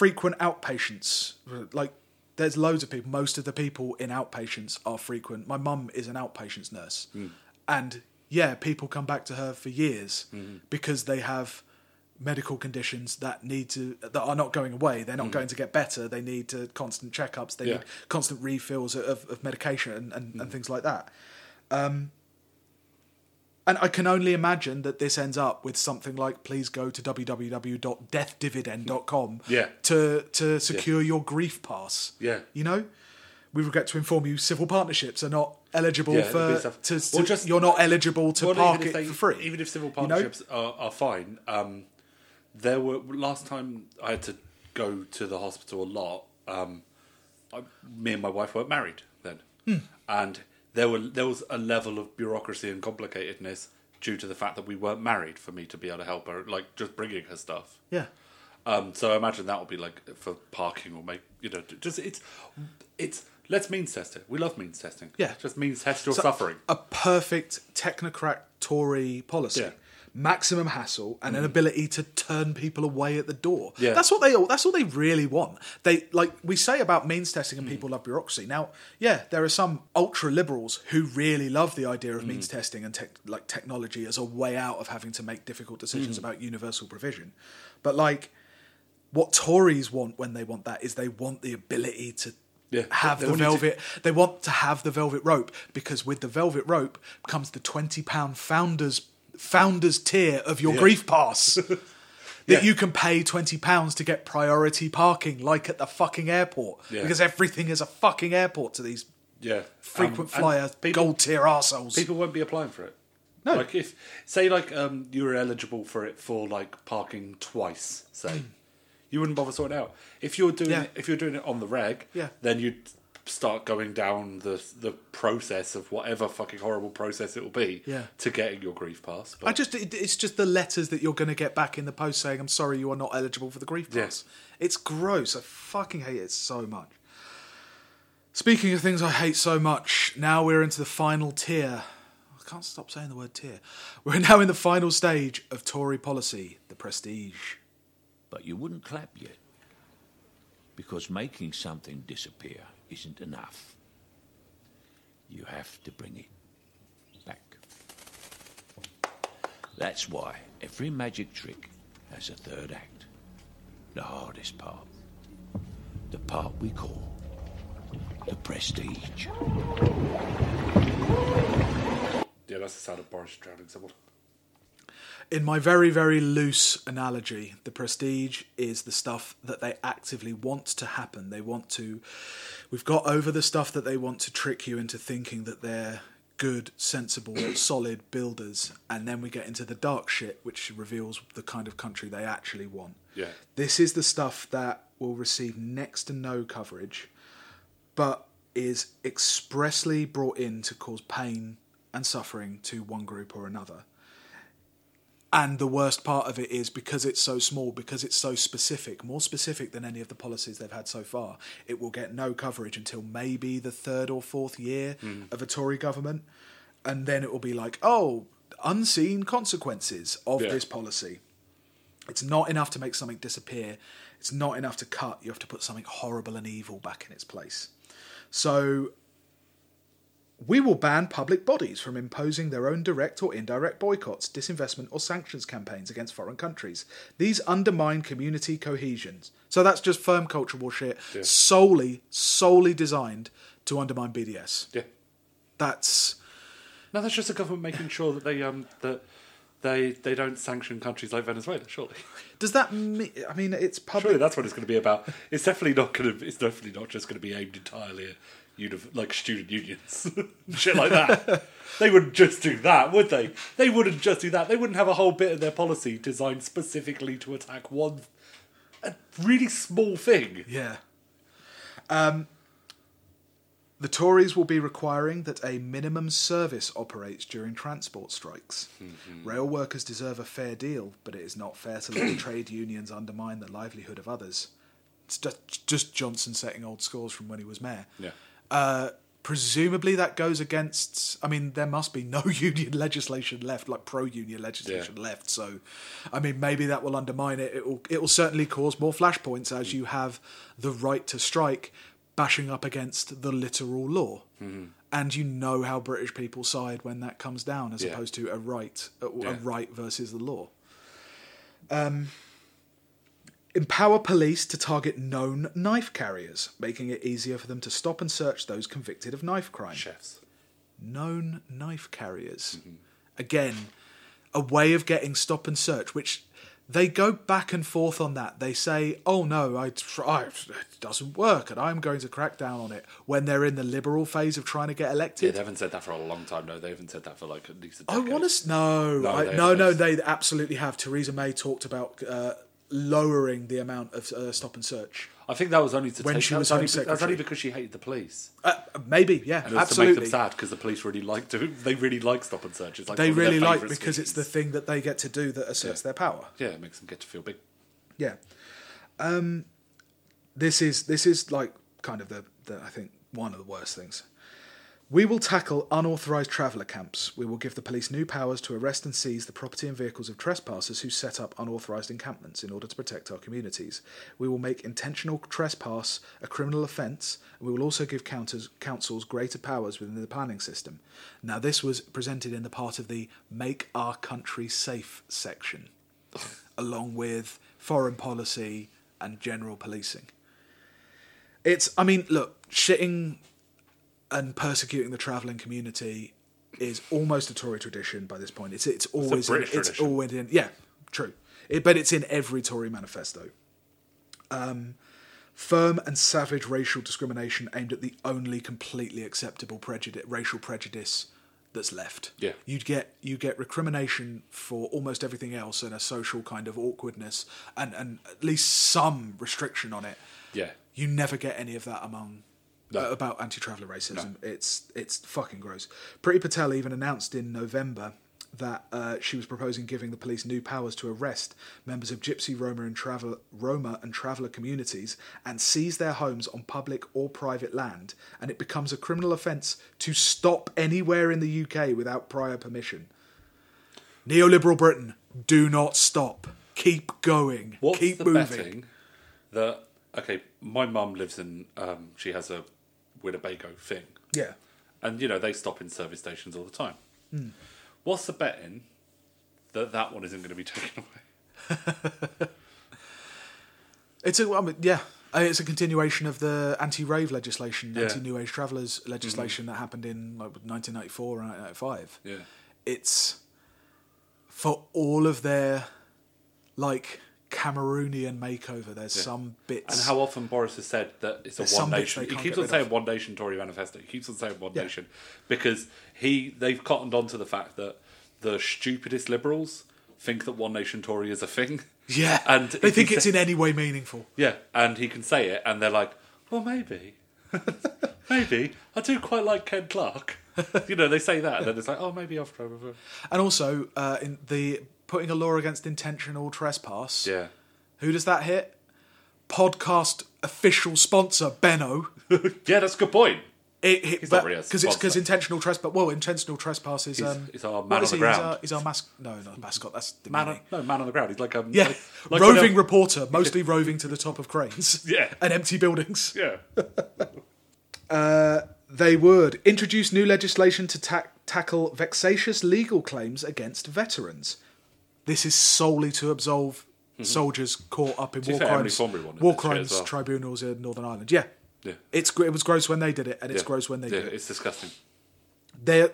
frequent outpatients, like there's loads of people. Most of the people in outpatients are frequent. My mum is an outpatients nurse, hmm. and yeah, people come back to her for years hmm. because they have medical conditions that need to that are not going away. They're not hmm. going to get better. They need to constant checkups. They Yeah. need constant refills of, of medication and, and, and things like that. Um, and I can only imagine that this ends up with something like please go to www.deathdividend.com Yeah. to to secure your grief pass. Yeah. You know? We regret to inform you civil partnerships are not eligible Yeah, for to, to- just- you're not eligible to Well, park it they- for free. Even if civil You know? partnerships are, are fine. Um, there were last time I had to go to the hospital a lot. Um, I, me and my wife weren't married then, Hmm. and there were there was a level of bureaucracy and complicatedness due to the fact that we weren't married for me to be able to help her, like just bringing her stuff. Yeah. Um, so I imagine that will be like for parking or make you know just it's it's let's means test it. We love means testing. Yeah. just means test your So, suffering. A perfect technocrat Tory policy. Yeah. Mm. Maximum hassle and an ability to turn people away at the door. Yeah. That's what they all that's what they really want. They like we say about means testing Mm. and people love bureaucracy. Now, yeah, there are some ultra liberals who really love the idea of means Mm. testing and tech, like technology as a way out of having to make difficult decisions Mm. about universal provision. But like what Tories want when they want that is they want the ability to Yeah, have they the want you to- velvet. They want to have the velvet rope because with the velvet rope comes the twenty pound founders founders tier of your Yeah. grief pass. That Yeah. you can pay twenty pounds to get priority parking, like at the fucking airport, Yeah. because everything is a fucking airport to these Yeah, frequent Um, flyer people- gold tier arseholes. People won't be applying for it. No. Like if say like um you were eligible for it for like parking twice, say, you wouldn't bother sorting out. If you're doing Hmm. Yeah. it, if you're doing it on the reg, Yeah. then you'd start going down the the process of whatever fucking horrible process it will be Yeah. to getting your grief pass. But I just it, it's just the letters that you're going to get back in the post saying I'm sorry you are not eligible for the grief Yeah. pass. It's gross. I fucking hate it so much. Speaking of things I hate so much, now we're into the final tier. I can't stop saying the word tier. We're now in the final stage of Tory policy, the prestige. But you wouldn't clap yet. Because making something disappear isn't enough. You have to bring it back. That's why every magic trick has a third act. The hardest part. The part we call the prestige. yeah, that's sound of Boris drowning someone. In my very, very loose analogy, the prestige is the stuff that they actively want to happen. They want to. We've got over the stuff that they want to trick you into thinking that they're good, sensible, solid builders, and then we get into the dark shit, which reveals the kind of country they actually want. Yeah. This is the stuff that will receive next to no coverage, but is expressly brought in to cause pain and suffering to one group or another. And the worst part of it is because it's so small, because it's so specific, more specific than any of the policies they've had so far, it will get no coverage until maybe the third or fourth year hmm. of a Tory government. And then it will be like, oh, unseen consequences of Yeah. this policy. It's not enough to make something disappear. It's not enough to cut. You have to put something horrible and evil back in its place. So we will ban public bodies from imposing their own direct or indirect boycotts, disinvestment, or sanctions campaigns against foreign countries. These undermine community cohesions. So that's just firm culture war shit, Yeah. solely, solely designed to undermine BDS. Yeah. That's No, that's just the government making sure that they um that they they don't sanction countries like Venezuela. Surely, does that mean? I mean, it's public. surely that's what it's going to be about. It's definitely not going to. It's definitely not just going to be aimed entirely at uni- like student unions, shit like that. they wouldn't just do that, would they? They wouldn't just do that. They wouldn't have a whole bit of their policy designed specifically to attack one a really small thing. Yeah. Um, the Tories will be requiring that a minimum service operates during transport strikes. Rail workers deserve a fair deal, but it is not fair to let the trade unions undermine the livelihood of others. It's just, just Johnson setting old scores from when he was mayor. Yeah. Uh, presumably that goes against. I mean, there must be no union legislation left, like pro-union legislation Yeah. left. So, I mean, maybe that will undermine it. It will. It will certainly cause more flashpoints as you have the right to strike bashing up against the literal law. And you know how British people side when that comes down, as Yeah. opposed to a right, a, a Yeah. right versus the law. Um, Empower police to target known knife carriers, making it easier for them to stop and search those convicted of knife crime. Chefs. Known knife carriers. Again, a way of getting stop and search, which they go back and forth on that. They say, "Oh no, I, I it doesn't work, and I'm going to crack down on it." When they're in the liberal phase of trying to get Yeah, elected, they haven't said that for a long time. No, they haven't said that for like at least a I decade. I want to no, No, I, no, no. they- They absolutely have. Theresa May talked about uh, lowering the amount of uh, stop and search. I think that was only to When take, she that was only, That's only because she hated the police. Uh, maybe, yeah, And it was absolutely. to make them sad because the police really like to. They really like stop and search. It's like they one of their really like because it's the thing that they get to do that asserts Yeah. their power. yeah, it makes them get to feel big. Yeah. Um, this is this is like kind of the, the I think one of the worst things. We will tackle unauthorized traveller camps. We will give the police new powers to arrest and seize the property and vehicles of trespassers who set up unauthorized encampments in order to protect our communities. We will make intentional trespass a criminal offence, and we will also give counters, councils greater powers within the planning system. Now, this was presented in the part of the Make Our Country Safe section, along with foreign policy and general policing. It's, I mean, look, shitting and persecuting the travelling community is almost a Tory tradition by this point. It's it's always in, it's tradition. always in yeah, true. It, but it's in every Tory manifesto. Um, firm and savage racial discrimination aimed at the only completely acceptable prejudice, racial prejudice that's left. Yeah. you'd get you get recrimination for almost everything else and a social kind of awkwardness and and at least some restriction on it. Yeah, You never get any of that among No. uh, about anti-traveller racism. It's it's fucking gross. Priti Patel even announced in November that uh, she was proposing giving the police new powers to arrest members of Gypsy, Roma, and travel Roma and traveller communities and seize their homes on public or private land, and it becomes a criminal offence to stop anywhere in the UK without prior permission. Neoliberal Britain, do not stop. Keep going. What's Keep the moving. betting that okay? My mum lives in. Um, she has a Winnebago thing, Yeah. and you know they stop in service stations all the time. Hmm. What's the betting that that one isn't going to be taken away? It's a I mean, yeah. It's a continuation of the anti-rave legislation, Yeah. anti-new age travellers legislation that happened in like 1994 and 1995. Yeah, It's for all of their like Cameroonian makeover. There's some bits. and how often Boris has said that it's a one nation. He keeps on saying of. one nation Tory manifesto. He keeps on saying one Yeah. nation because he they've cottoned on to the fact that the stupidest liberals think that one nation Tory is a thing. yeah, and they think it's sa- in any way meaningful. Yeah, and he can say it, and they're like, well, maybe. maybe. I do quite like Ken Clarke. you know, they say that, and then it's like, oh, maybe with. And also, uh, in the putting a law against intentional trespass. Yeah. Who does that hit? Podcast official sponsor Benno. Yeah, that's a good point. It, it, He's but, not really because it's because intentional trespass. Well, intentional trespass is He's- um, he's our what man on the he? He's ground. our, he's our mas- No, not mascot. That's the Man, on, no, man on the ground. He's like um, Yeah, like, like roving reporter, mostly roving to the top of cranes. Yeah. and empty buildings. yeah. They would introduce new legislation to ta- tackle vexatious legal claims against veterans. This is solely to absolve mm-hmm. soldiers caught up in war fair, crimes, war this shit as crimes well. tribunals in Northern Ireland. Yeah, Yeah. it's it was gross when they did it, and it's yeah. gross when they yeah, did it. it's disgusting. They're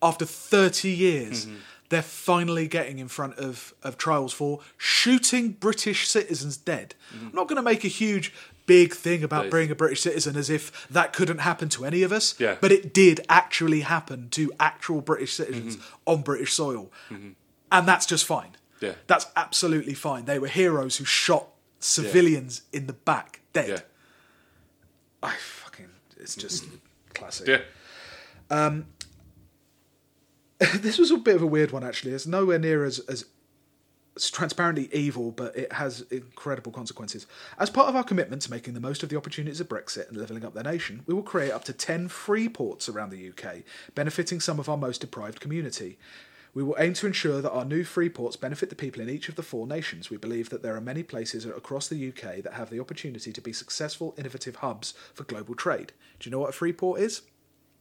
after thirty years. Mm-hmm. They're finally getting in front of, of trials for shooting British citizens dead. Mm-hmm. I'm not going to make a huge, big thing about But- being a British citizen as if that couldn't happen to any of us. Yeah. But it did actually happen to actual British citizens mm-hmm. on British soil. And that's just fine. Yeah. That's absolutely fine. They were heroes who shot civilians in the back dead. Yeah. I fucking, it's just classic. Yeah. Um this was a bit of a weird one actually. It's nowhere near as as it's transparently evil, but it has incredible consequences. As part of our commitment to making the most of the opportunities of Brexit and levelling up the nation, we will create up to 10 free ports around the UK, benefiting some of our most deprived community. We will aim to ensure that our new free ports benefit the people in each of the four nations. We believe that there are many places across the UK that have the opportunity to be successful, innovative hubs for global trade. Do you know what a free port is?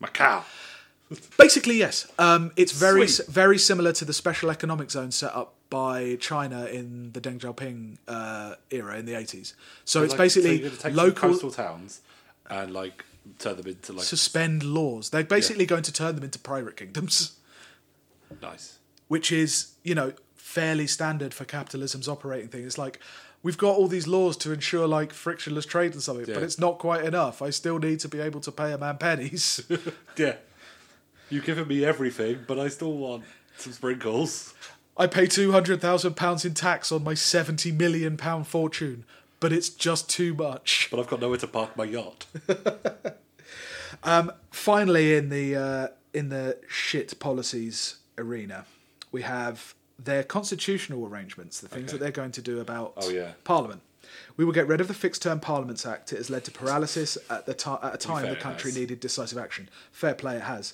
Macau. Basically, yes. Um, it's very Sweet. very similar to the special economic zone set up by China in the Deng Xiaoping uh, era in the eighties. So it's Like, basically so local coastal towns and like turn them into like suspend laws. They're basically going to turn them into pirate kingdoms, nice. which is you know fairly standard for capitalism's operating thing. It's like. We've got all these laws to ensure like frictionless trade and something, but it's not quite enough. I still need to be able to pay a man pennies. Yeah. You've given me everything, but I still want some sprinkles. I pay two hundred thousand pounds in tax on my seventy million pound fortune, but it's just too much. But I've got nowhere to park my yacht. um, Finally, in the uh, in the shit policies arena, we have their constitutional arrangements, the things Okay. that they're going to do about Oh, yeah. Parliament. We will get rid of the Fixed Term Parliaments Act. It has led to paralysis at the ti at a time fair, the country needed decisive action. Fair play, it has.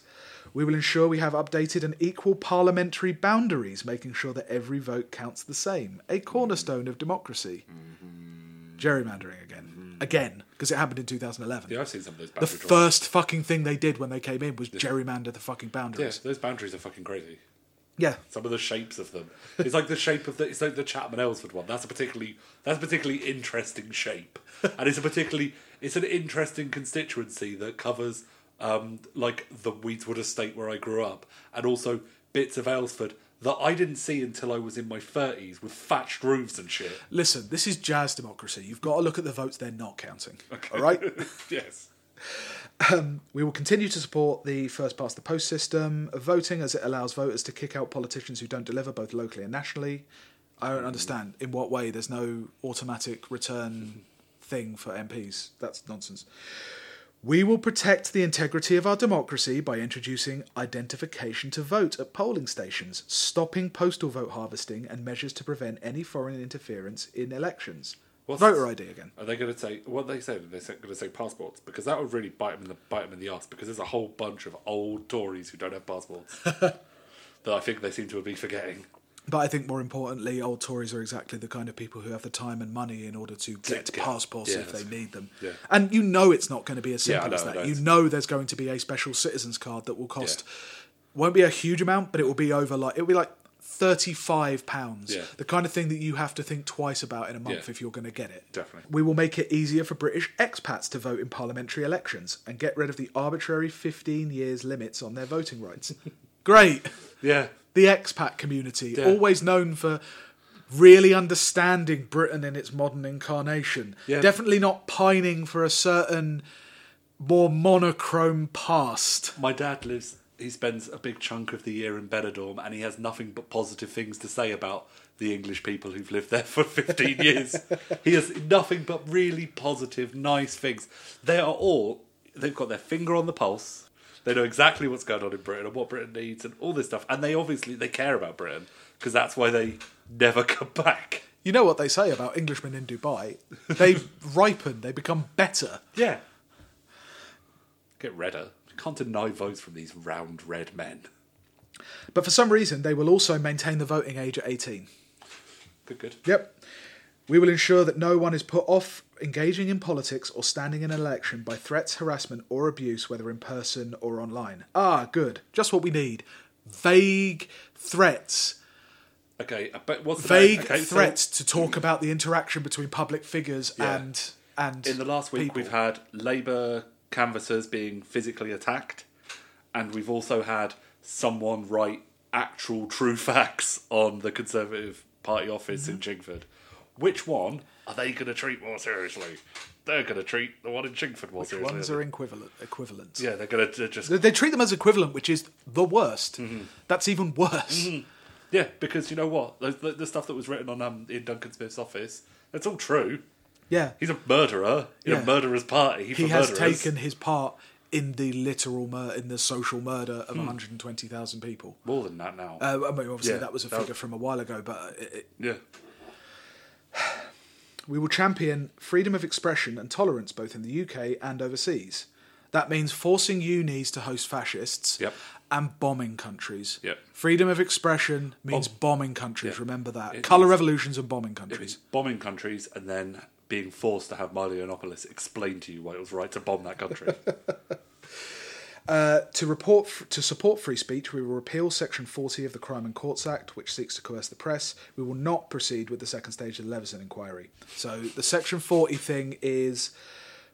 We will ensure we have updated and equal parliamentary boundaries, making sure that every vote counts the same. A cornerstone of democracy. Mm-hmm. Gerrymandering again, again, because it happened in 2011. Yeah, I've seen some of those The boundary drawings. first fucking thing they did when they came in was gerrymander the fucking Yeah, boundaries. those boundaries are fucking crazy. Yeah. Some of the shapes of them. It's like the shape of the. It's like the Chatham Aylesford one. That's a particularly. That's a particularly interesting shape, and it's a particularly. It's an interesting constituency that covers, um, like the Weedswood estate where I grew up, and also bits of Aylesford that I didn't see until I was in my thirties with thatched roofs and shit. Listen, this is jazz democracy. You've got to look at the votes they're not counting. All right? yes. Um, we will continue to support the first past the post system of voting as it allows voters to kick out politicians who don't deliver both locally and nationally. I don't understand in what way there's no automatic return thing for MPs. That's nonsense. We will protect the integrity of our democracy by introducing identification to vote at polling stations, stopping postal vote harvesting, and measures to prevent any foreign interference in elections. What's Voter? ID again. Are they going to say what they say? They're going to say passports because that would really bite them in the bite them in the ass because there's a whole bunch of old Tories who don't have passports that I think they seem to be forgetting. But I think more importantly, old Tories are exactly the kind of people who have the time and money in order to get passports yeah, if they need them. yeah. And you know it's not going to be as simple as know, I that. You know there's going to be a special citizens card that will cost won't be a huge amount, but it will be over like it'll be like thirty five pounds. Yeah. The kind of thing that you have to think twice about in a month Yeah. if you're going to get it. Definitely. We will make it easier for British expats to vote in parliamentary elections and get rid of the arbitrary fifteen years limits on their voting rights. Great Yeah, the expat community, Yeah. always known for really understanding Britain in its modern incarnation. Yeah. Definitely not pining for a certain more monochrome past. my dad lives. He spends a big chunk of the year in Benidorm, and he has nothing but positive things to say about the English people who've lived there for 15 years. He has nothing but really positive, nice things. They are all. They've got their finger on the pulse. They know exactly what's going on in Britain and what Britain needs and all this stuff. And they obviously they care about Britain because that's why they never come back. You know what they say about Englishmen in Dubai? They ripen, they become better. Yeah. Get redder. You can't deny votes from these round red men. But for some reason, they will also maintain the voting age at 18. Good, good. Yep. We will ensure that no one is put off engaging in politics or standing in an election by threats, harassment, or abuse, whether in person or online. Ah, good. Just what we need. Vague threats. Okay, uh, but what's the Vague okay, so threats to talk about the interaction between public figures Yeah. and and in the last week, people. we've had Labour canvassers being physically attacked, and we've also had someone write actual true facts on the Conservative Party office in Mm-hmm. Chingford. Which one are they going to treat more seriously? They're going to treat the one in Chingford more Which seriously. ones are equivalent equivalents. yeah, they're going to just They, they treat them as equivalent, which is the worst. Mm-hmm. That's even worse. yeah, because you know what the, the, the stuff that was written on um, in Duncan Smith's office, it's all true. Yeah. He's a murderer in Yeah. a murderer's party. he has murderers. taken his part in the literal mur- in the social murder Hmm. of 120,000 people. more than that now. Uh, I mean, obviously Yeah, that was a that- figure from a while ago, but it, it, yeah, we will champion freedom of expression and tolerance both in the UK and overseas. That means forcing unis to host fascists Yep. and bombing countries. Yep. Freedom of expression means Bomb- bombing countries. Yeah. Remember that. It Colour means- revolutions and bombing It countries. bombing countries and then being forced to have Milo Yiannopoulos explain to you why it was right to bomb that country. Uh, to report to support free speech, we will repeal Section 40 of the Crime and Courts Act, which seeks to coerce the press. We will not proceed with the second stage of the Leveson inquiry. So the Section 40 thing is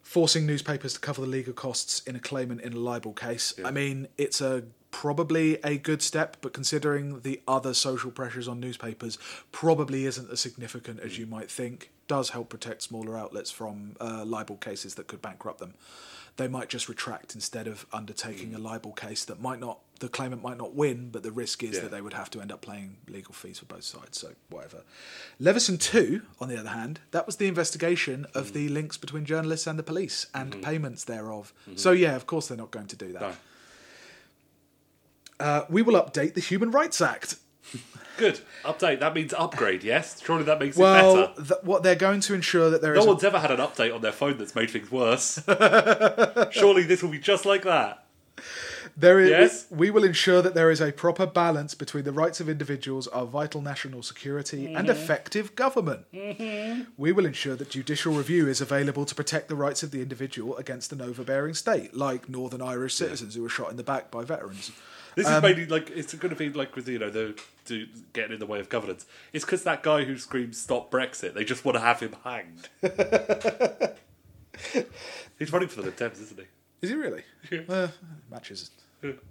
forcing newspapers to cover the legal costs in a claimant in a libel case. I mean, it's a probably a good step, but considering the other social pressures on newspapers, probably isn't as significant as you might think. Does help protect smaller outlets from uh, libel cases that could bankrupt them they might just retract instead of undertaking a libel case that might not the claimant might not win, but the risk is Yeah. that they would have to end up paying legal fees for both sides. So whatever. Leveson two, on the other hand, that was the investigation of the links between journalists and the police and payments thereof. So yeah, of course they're not going to do that. No. Uh, we will update the Human Rights Act. Good. Update. That means upgrade, yes? Surely that makes it Well, better. th- what they're going to ensure that there is No a one's ever had an update on their phone that's made things worse. Surely this will be just like that. There is, Yes? we will ensure that there is a proper balance between the rights of individuals, our vital national security, and Mm-hmm. effective government. We will ensure that judicial review is available to protect the rights of the individual against an overbearing state, like Northern Irish citizens who were shot in the back by veterans. This Um, is mainly like it's going to be like with you know the to getting in the way of governance. It's because that guy who screams "Stop Brexit," they just want to have him hanged. He's running for the Dems, isn't he? Is he really? Yeah. Uh, matches,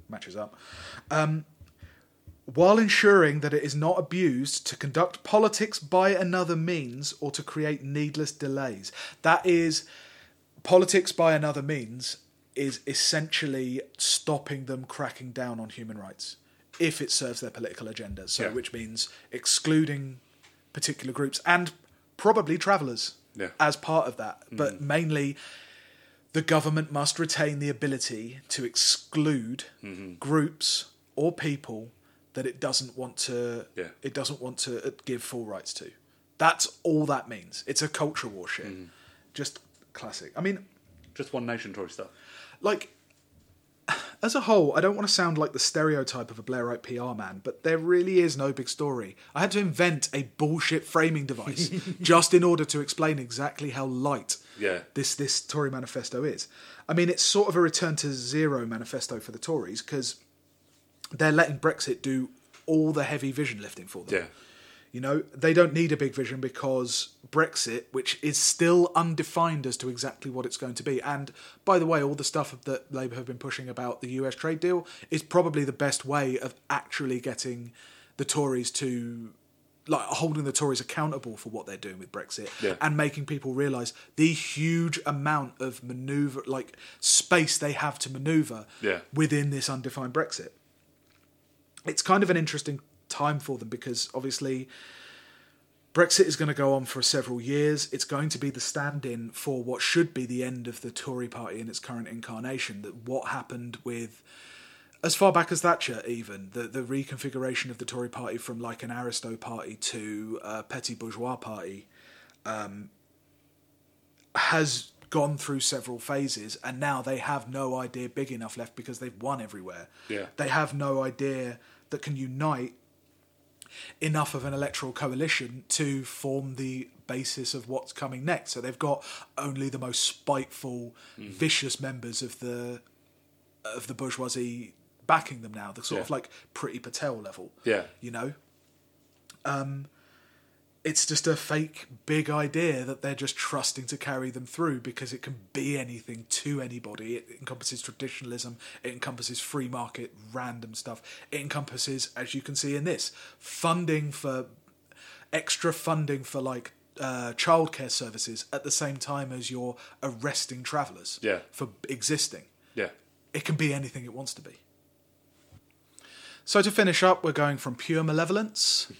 matches up. Um, while ensuring that it is not abused to conduct politics by another means or to create needless delays. That is, politics by another means is essentially stopping them cracking down on human rights if it serves their political agenda. So, Yeah. which means excluding particular groups and probably travellers Yeah. as part of that, mm. but mainly the government must retain the ability to exclude mm-hmm. groups or people that it doesn't want to Yeah. it doesn't want to uh, give full rights to. That's all that means. It's a culture war shit. Mm. Just classic. I mean, Just one nation Tory stuff. Like as a whole, I don't want to sound like the stereotype of a Blairite PR man, but there really is no big story. I had to invent a bullshit framing device just in order to explain exactly how light Yeah. this this Tory manifesto is. I mean, it's sort of a return to zero manifesto for the Tories because they're letting Brexit do all the heavy vision lifting for them. Yeah. You know, they don't need a big vision because Brexit, which is still undefined as to exactly what it's going to be, and by the way, all the stuff that Labour have been pushing about the US trade deal is probably the best way of actually getting the Tories to like holding the Tories accountable for what they're doing with Brexit Yeah. and making people realise the huge amount of manoeuvre like space they have to manoeuvre Yeah. within this undefined Brexit. It's kind of an interesting time for them because obviously Brexit is going to go on for several years. It's going to be the stand in for what should be the end of the Tory party in its current incarnation. That what happened with as far back as Thatcher, even the the reconfiguration of the Tory party from like an aristo party to a petty bourgeois party, um, has gone through several phases, and now they have no idea big enough left because they've won everywhere. Yeah. They have no idea that can unite enough of an electoral coalition to form the basis of what's coming next. So they've got only the most spiteful, vicious members of the of the bourgeoisie backing them now. The sort of like Priti Patel level. Yeah. You know? Um it's just a fake big idea that they're just trusting to carry them through because it can be anything to anybody. It encompasses traditionalism, it encompasses free market, random stuff. It encompasses, as you can see in this, funding for extra funding for like uh, childcare services at the same time as you're arresting travellers Yeah. for existing. Yeah. It can be anything it wants to be. So to finish up, we're going from pure malevolence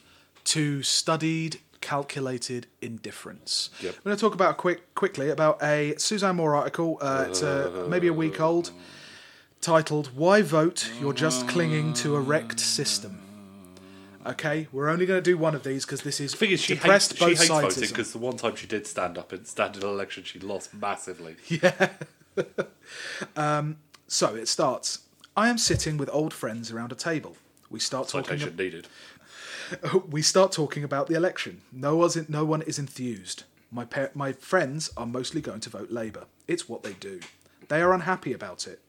to studied, calculated indifference. Yep. I'm going to talk about quick quickly about a Suzanne Moore article. Uh, it's uh, maybe a week old, titled "Why Vote? You're Just Clinging to a Wrecked System." Okay, we're only going to do one of these because this is The thing is, she depressed hates, she both hates voting sides. because the one time she did stand up in standard election, she lost massively. Yeah. So it starts. I am sitting with old friends around a table. We start talking. Citation needed. we start talking about the election. No one's no one is enthused. My par- my friends are mostly going to vote Labour. It's what they do. They are unhappy about it.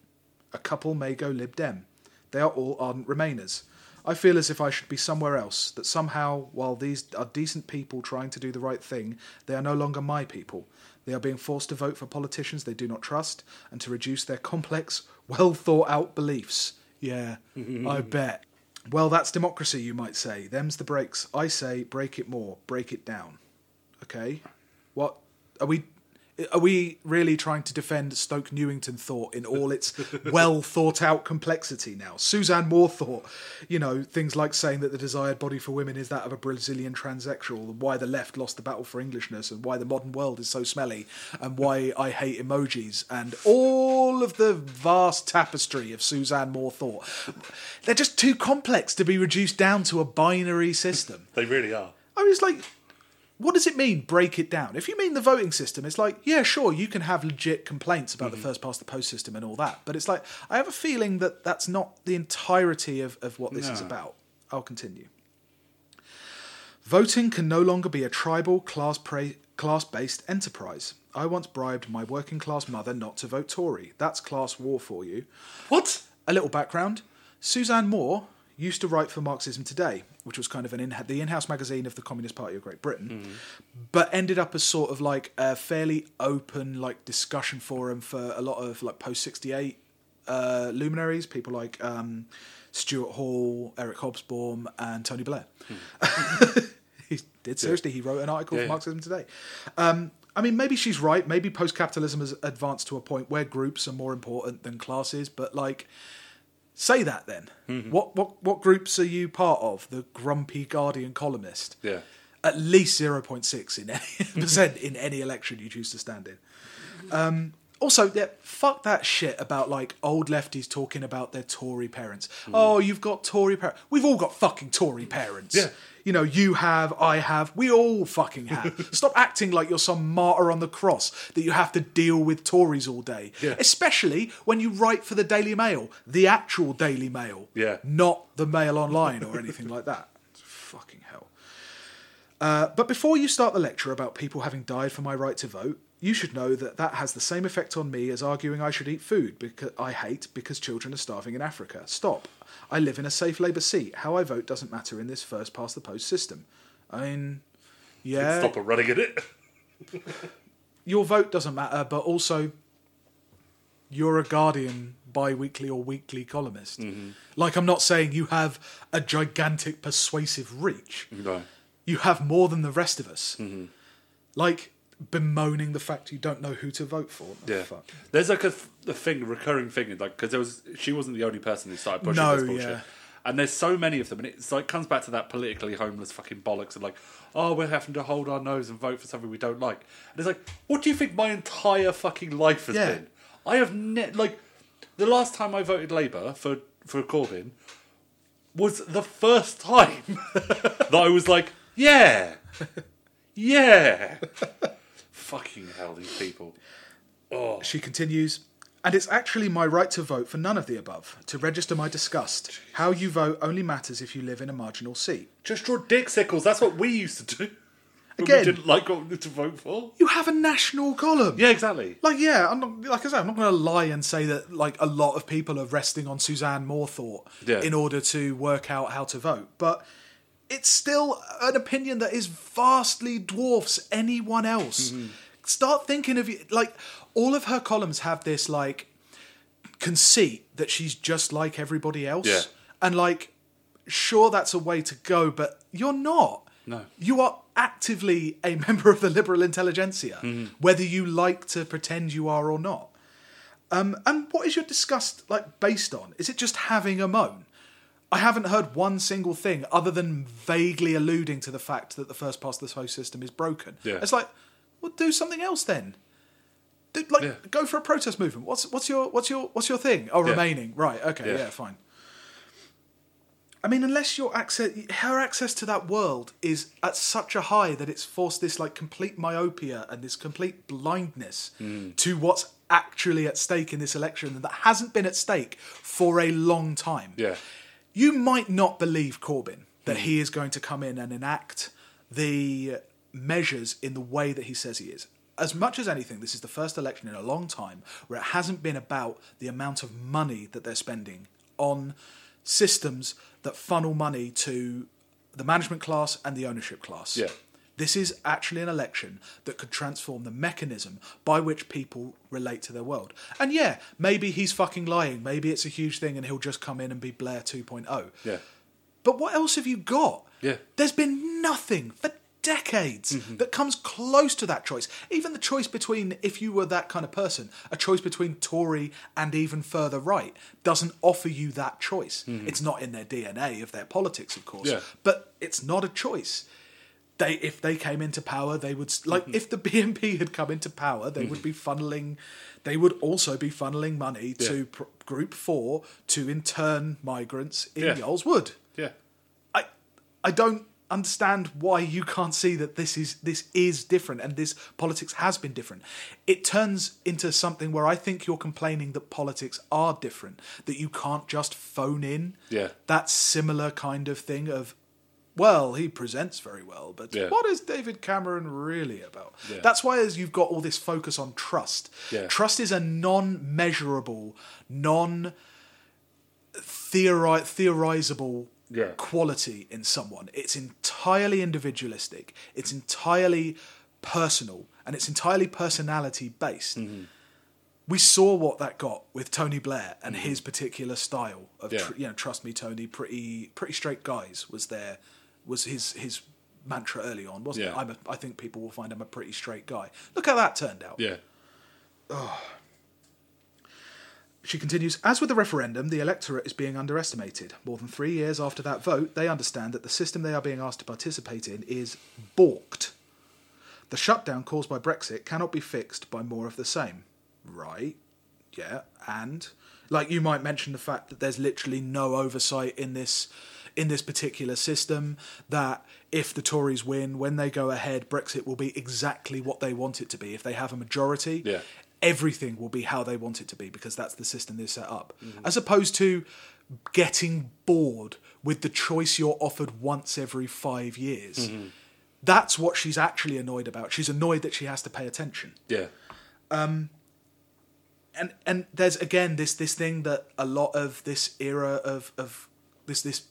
A couple may go Lib Dem. They are all ardent Remainers. I feel as if I should be somewhere else. That somehow, while these are decent people trying to do the right thing, they are no longer my people. They are being forced to vote for politicians they do not trust and to reduce their complex, well thought out beliefs. Yeah, I bet. Well, that's democracy, you might say. Them's the breaks. I say break it more, break it down. Okay? What are we are we really trying to defend Stoke Newington thought in all its well thought out complexity now? Suzanne Moore thought, you know, things like saying that the desired body for women is that of a Brazilian transsexual, and why the left lost the battle for Englishness, and why the modern world is so smelly, and why I hate emojis, and all of the vast tapestry of Suzanne Moore thought. They're just too complex to be reduced down to a binary system. They really are. I was like, what does it mean, break it down? If you mean the voting system, it's like, yeah, sure, you can have legit complaints about the mm-hmm. first past the post system and all that. But it's like, I have a feeling that that's not the entirety of, of what this is about. I'll continue. Voting can no longer be a tribal, class pra- class-based enterprise. I once bribed my working class mother not to vote Tory. That's class war for you. What? A little background: Suzanne Moore used to write for Marxism Today, which was kind of an in- the in-house magazine of the Communist Party of Great Britain, but ended up as sort of like a fairly open like discussion forum for a lot of like post sixty eight uh, luminaries, people like um, Stuart Hall, Eric Hobsbawm, and Tony Blair. he did seriously. He wrote an article Yeah, for yeah. Marxism Today. Um, I mean, maybe she's right. Maybe post-capitalism has advanced to a point where groups are more important than classes. But like, say that then. Mm-hmm. What what what groups are you part of? The grumpy Guardian columnist. Yeah. At least zero point six in any percent in any election you choose to stand in. Um, also, yeah, fuck that shit about like old lefties talking about their Tory parents. Oh, you've got Tory parents. We've all got fucking Tory parents. Yeah. You know, you have, I have, we all fucking have. Stop acting like you're some martyr on the cross that you have to deal with Tories all day. Yeah. Especially when you write for the Daily Mail, the actual Daily Mail. Yeah. Not the Mail Online or anything like that. It's Fucking hell. Uh, but before you start the lecture about people having died for my right to vote, you should know that that has the same effect on me as arguing I should eat food because I hate because children are starving in Africa. Stop. I live in a safe Labour seat. How I vote doesn't matter in this first past the post system. I mean, yeah, Stop running at it. your vote doesn't matter, but also you're a Guardian bi-weekly or weekly columnist. Mm-hmm. Like I'm not saying you have a gigantic persuasive reach. No. You have more than the rest of us. Mm-hmm. Like bemoaning the fact you don't know who to vote for. Yeah. fuck. There's like a, th- a thing, a recurring thing, like because there was she wasn't the only person who started pushing No, this bullshit. yeah. And there's so many of them, and it's like comes back to that politically homeless fucking bollocks of like, oh, we're having to hold our nose and vote for something we don't like. And it's like, what do you think my entire fucking life has Yeah. been? I have ne- like the last time I voted Labour for for Corbyn was the first time that I was like, yeah, yeah. Fucking hell, these people. Oh. She continues, and it's actually my right to vote for none of the above, to register my disgust. How you vote only matters if you live in a marginal seat. Just draw dick sickles. That's what we used to do. Again. we didn't like what to vote for. You have a national column. Yeah, exactly. Like, yeah, I'm not, like I said, I'm not going to lie and say that like a lot of people are resting on Suzanne Moore thought Yeah. in order to work out how to vote, but it's still an opinion that is vastly dwarfs anyone else. Mm-hmm. Start thinking of like all of her columns have this like conceit that she's just like everybody else, Yeah. and like, sure, that's a way to go, but you're not. No. You are actively a member of the liberal intelligentsia, Mm-hmm. whether you like to pretend you are or not. Um, and what is your disgust like based on? Is it just having a moan? I haven't heard one single thing other than vaguely alluding to the fact that the first past the post system is broken. Yeah. It's like, well, do something else then. Do, like, Yeah. go for a protest movement. What's what's your what's your what's your thing? Oh, Yeah. remaining. Right. Okay. Yeah. fine. I mean, unless your access, her access to that world is at such a high that it's forced this like complete myopia and this complete blindness Hmm. to what's actually at stake in this election that hasn't been at stake for a long time. Yeah. You might not believe Corbyn that he is going to come in and enact the measures in the way that he says he is. As much as anything, this is the first election in a long time where it hasn't been about the amount of money that they're spending on systems that funnel money to the management class and the ownership class. Yeah. This is actually an election that could transform the mechanism by which people relate to their world. And yeah, maybe he's fucking lying. Maybe it's a huge thing and he'll just come in and be Blair 2.0. Yeah. But what else have you got? Yeah. There's been nothing for decades Mm-hmm. that comes close to that choice. Even the choice between, if you were that kind of person, a choice between Tory and even further right doesn't offer you that choice. It's not in their DNA of their politics, of course, Mm-hmm. Yeah. but it's not a choice. They, if they came into power, they would like mm-hmm. if the BNP had come into power, they would mm-hmm. be funneling. They would also be funneling money to pr- Group Four to intern migrants in Yeah. Yarl's Wood. Yeah. I I don't understand why you can't see that this is this is different and this politics has been different. It turns into something where I think you're complaining that politics are different, that you can't just phone in Yeah. that similar kind of thing of well, he presents very well, but Yeah. what is David Cameron really about? Yeah. That's why as you've got all this focus on trust. Yeah. Trust is a non-measurable, non theorizable quality in someone. It's entirely individualistic. It's entirely personal, and it's entirely personality based. Mm-hmm. We saw what that got with Tony Blair and his particular style of, Yeah. tr- you know, trust me, Tony. Pretty, pretty straight guys was there, was his his mantra early on, wasn't it? I'm a, I think people will find him a pretty straight guy. Look how that turned out. Yeah. Oh. She continues, as with the referendum, the electorate is being underestimated. More than three years after that vote, they understand that the system they are being asked to participate in is balked. The shutdown caused by Brexit cannot be fixed by more of the same. Right, yeah, and like you might mention the fact that there's literally no oversight in this in this particular system that if the Tories win when they go ahead Brexit will be exactly what they want it to be if they have a majority Yeah. everything will be how they want it to be because that's the system they've set up. Mm-hmm. As opposed to getting bored with the choice you're offered once every five years. Mm-hmm. That's what she's actually annoyed about. She's annoyed that she has to pay attention. Yeah. Um, and and there's again this this thing that a lot of this era of of this this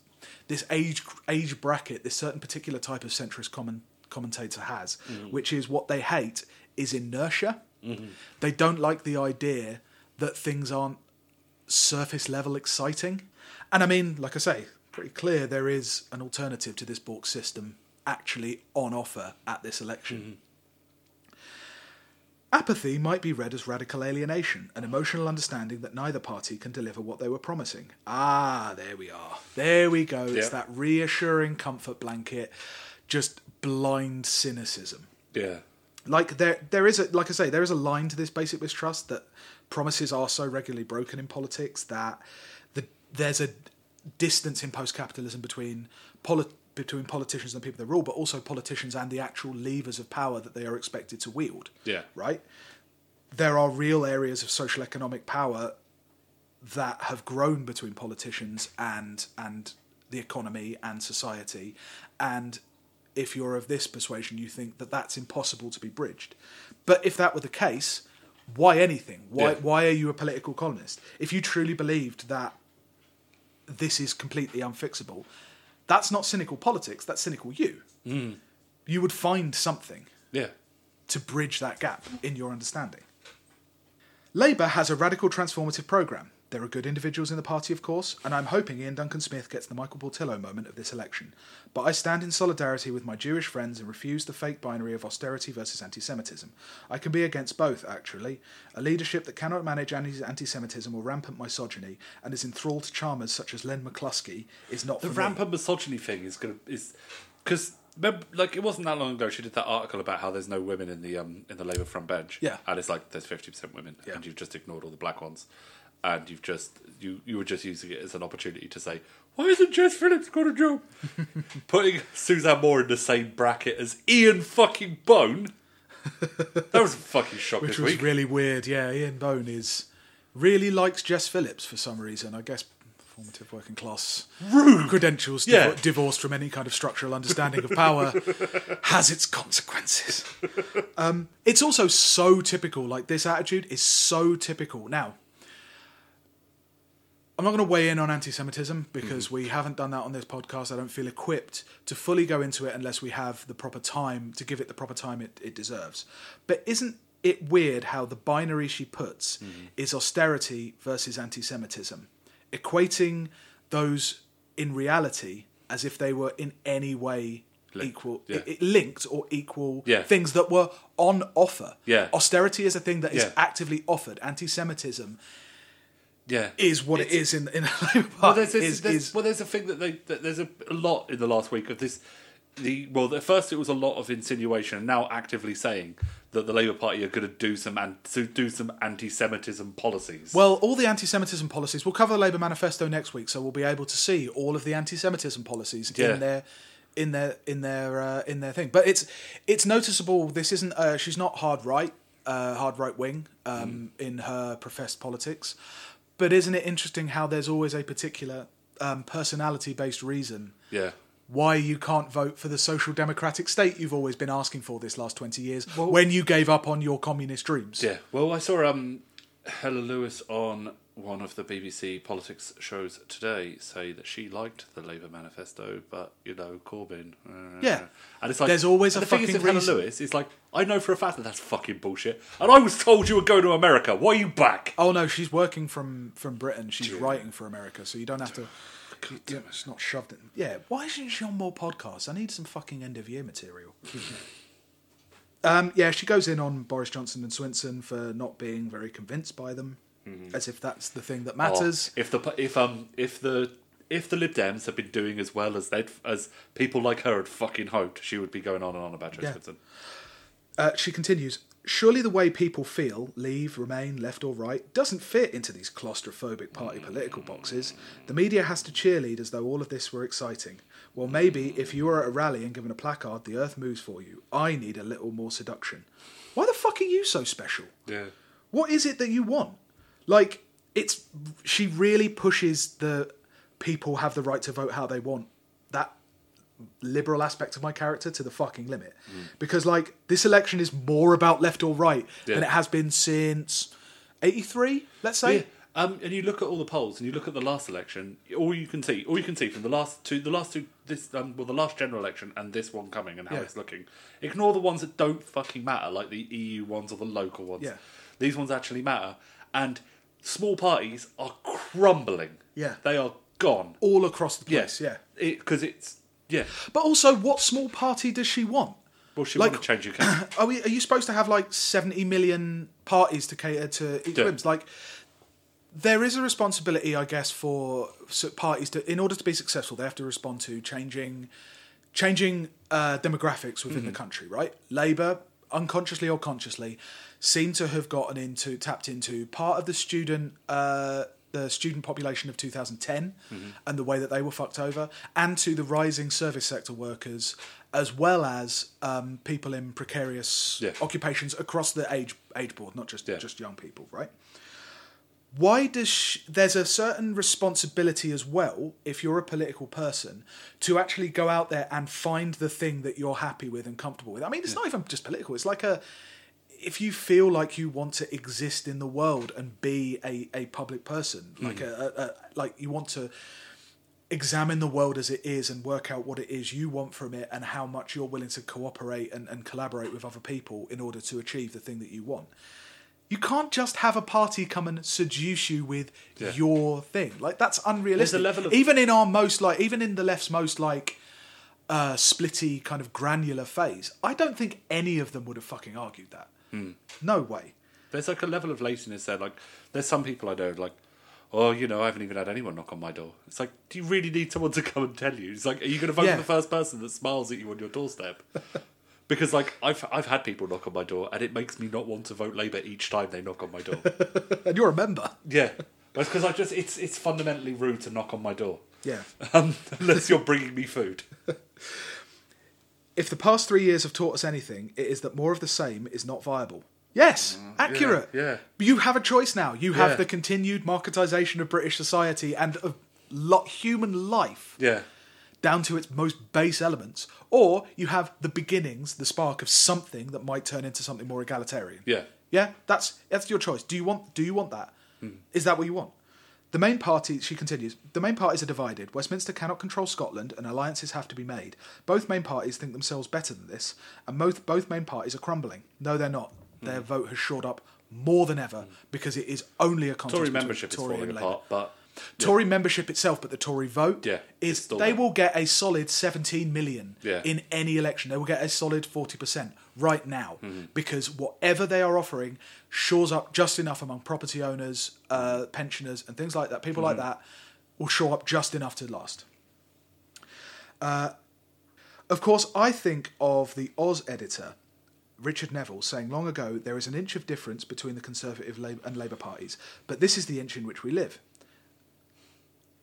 this age age bracket, this certain particular type of centrist comment, commentator has, mm. which is what they hate is inertia. Mm-hmm. They don't like the idea that things aren't surface level exciting. And I mean, like I say, pretty clear there is an alternative to this Bork system actually on offer at this election. Mm-hmm. Apathy might be read as radical alienation, an emotional understanding that neither party can deliver what they were promising. Ah, there we are. There we go. It's Yeah. that reassuring comfort blanket, just blind cynicism Yeah. like there there is a like I say there is a line to this basic mistrust that promises are so regularly broken in politics that the, there's a distance in post-capitalism between poli- between politicians and the people they rule, but also politicians and the actual levers of power that they are expected to wield. Yeah. Right. there are real areas of social economic power that have grown between politicians and and the economy and society and if you're of this persuasion you think that that's impossible to be bridged but if that were the case why anything why Yeah. why are you a political columnist if you truly believed that this is completely unfixable that's not cynical politics that's cynical you mm. you would find something Yeah. to bridge that gap in your understanding. Labour has a radical transformative programme. There are good individuals in the party, of course, and I'm hoping Iain Duncan Smith gets the Michael Portillo moment of this election. But I stand in solidarity with my Jewish friends and refuse the fake binary of austerity versus anti Semitism. I can be against both, actually. A leadership that cannot manage anti Semitism or rampant misogyny and is enthralled to charmers such as Len McCluskey is not The for me. rampant misogyny thing is gonna is because like it wasn't that long ago she did that article about how there's no women in the um in the Labour front bench. Yeah. and it's like there's fifty percent women, Yeah. and you've just ignored all the black ones, and you've just you you were just using it as an opportunity to say why isn't Jess Phillips got a job? Putting Suzanne Moore in the same bracket as Ian fucking Bone. that was a fucking shock Which this was week. really weird. Yeah, Ian Bone is really likes Jess Phillips for some reason. I guess formative working class credentials, div- Yeah. divorced from any kind of structural understanding of power, has its consequences. Um, it's also so typical. Like this attitude is so typical. Now, I'm not going to weigh in on anti-Semitism mm-hmm. because we haven't done that on this podcast. I don't feel equipped to fully go into it unless we have the proper time to give it the proper time it, it deserves. But isn't it weird how the binary she puts mm-hmm. is austerity versus anti-Semitism, equating those in reality as if they were in any way Linked, equal, yeah. i- linked or equal Yeah. things that were on offer. Yeah. Austerity is a thing that is actively offered. Anti-Semitism yeah, is what it It's- in in the Labour Party. Well, there's, this, is, there's, is- well, there's a thing that they that there's a, a lot in the last week of this. The well, at first it was a lot of insinuation, and now actively saying that the Labour Party are going to do some an, to do some anti-Semitism policies. well, all the anti-Semitism policies. We'll cover the Labour manifesto next week, so we'll be able to see all of the anti-Semitism policies Yeah. in their in their in their uh, in their thing. But it's it's noticeable. This isn't. Uh, she's not hard right, uh, hard right wing um, in her professed politics. But isn't it interesting how there's always a particular um, personality-based reason yeah, why you can't vote for the social democratic state you've always been asking for this last 20 years when you gave up on your communist dreams. yeah. Well, I saw um, Helen Lewis on one of the BBC politics shows today say that she liked the Labour manifesto, but you know Corbyn. uh, Yeah. and it's like There's always a the thing is fucking Helen. Lewis. It's like I know for a fact that that's fucking bullshit, and I was told you were going to America. Why are you back? Oh no, she's working from from Britain. She's writing for America, so you don't have to. Yeah, it's not shoved in. Yeah, why isn't she on more podcasts? I need some fucking end of year material. um, yeah, she goes in on Boris Johnson and Swinson for not being very convinced by them, as if that's the thing that matters. Oh, if the if um if the if the Lib Dems had been doing as well as they as people like her had fucking hoped, she would be going on and on about Jo Yeah. Swinson. Uh, she continues. Surely the way people feel, leave, remain, left or right, doesn't fit into these claustrophobic party political boxes. The media has to cheerlead as though all of this were exciting. Well, maybe if you are at a rally and given a placard, the earth moves for you. I need a little more seduction. Why the fuck are you so special? Yeah. What is it that you want? Like, it's she really pushes the people have the right to vote how they want. That liberal aspect of my character to the fucking limit. Mm. Because like this election is more about left or right than it has been since 83, let's say. Yeah. Um, and you look at all the polls, and you look at the last election. All you can see, all you can see from the last two, the last two, this, um, well, the last general election and this one coming, and how Yeah. it's looking. Ignore the ones that don't fucking matter, like the EU ones or the local ones. Yeah. These ones actually matter, and small parties are crumbling. Yeah. they are gone. All across the place, yeah. because it's yeah. But also, what small party does she want? Well, she Like- want to change case. Are, we, are you supposed to have like 70 million parties to cater to each Yeah. whims? Like, there is a responsibility, I guess, for parties to, in order to be successful, they have to respond to changing, changing uh, demographics within Mm-hmm. the country. Right? Labour, unconsciously or consciously, seem to have gotten into, tapped into part of the student uh, the student population of 2010 and the way that they were fucked over, and to the rising service sector workers, as well as um, people in precarious Yeah. occupations across the age age board, not just Yeah. just young people, right? Why does sh- there's a certain responsibility as well if you're a political person to actually go out there and find the thing that you're happy with and comfortable with. I mean, it's not even just political. It's like a if you feel like you want to exist in the world and be a, a public person, hmm. like a, a, a like you want to examine the world as it is and work out what it is you want from it and how much you're willing to cooperate and, and collaborate with other people in order to achieve the thing that you want. You can't just have a party come and seduce you with Yeah. your thing. Like that's unrealistic. level of- even in our most like even in the left's most like uh splitty kind of granular phase, I don't think any of them would have fucking argued that. Hmm. No way. There's like a level of laziness there. Like, there's some people I know, like, oh, you know, I haven't even had anyone knock on my door. It's like, do you really need someone to come and tell you? It's like, are you going to vote Yeah. for the first person that smiles at you on your doorstep? because, like, I've I've had people knock on my door, and it makes me not want to vote Labour each time they knock on my door. And you're a member. yeah, that's because I just it's it's fundamentally rude to knock on my door. Yeah. Um, unless you're bringing me food. If the past three years have taught us anything, it is that more of the same is not viable. Yes, accurate. Mm, yeah. You have a choice now. You have Yeah. the continued marketisation of British society and of lo- human life Yeah, down to its most base elements, or you have the beginnings, the spark of something that might turn into something more egalitarian. yeah. Yeah, that's that's your choice. Do you want do you want that? Hmm. Is that what you want? The main party, she continues, the main parties are divided. Westminster cannot control Scotland and alliances have to be made. Both main parties think themselves better than this, and both both main parties are crumbling. No, they're not. Hmm. Their vote has shored up more than ever hmm. because it is only a contest Tory membership is falling apart, but Tory membership itself, but the Tory vote Yeah, it's is still they there. will get a solid 17 million Yeah. in any election. They will get a solid 40% right now Mm-hmm. because whatever they are offering shores up just enough among property owners, uh, pensioners, and things like that. People Mm-hmm. like that will shore up just enough to last. Uh, of course, I think of the Oz editor, Richard Neville, saying long ago there is an inch of difference between the Conservative and Labour parties, but this is the inch in which we live.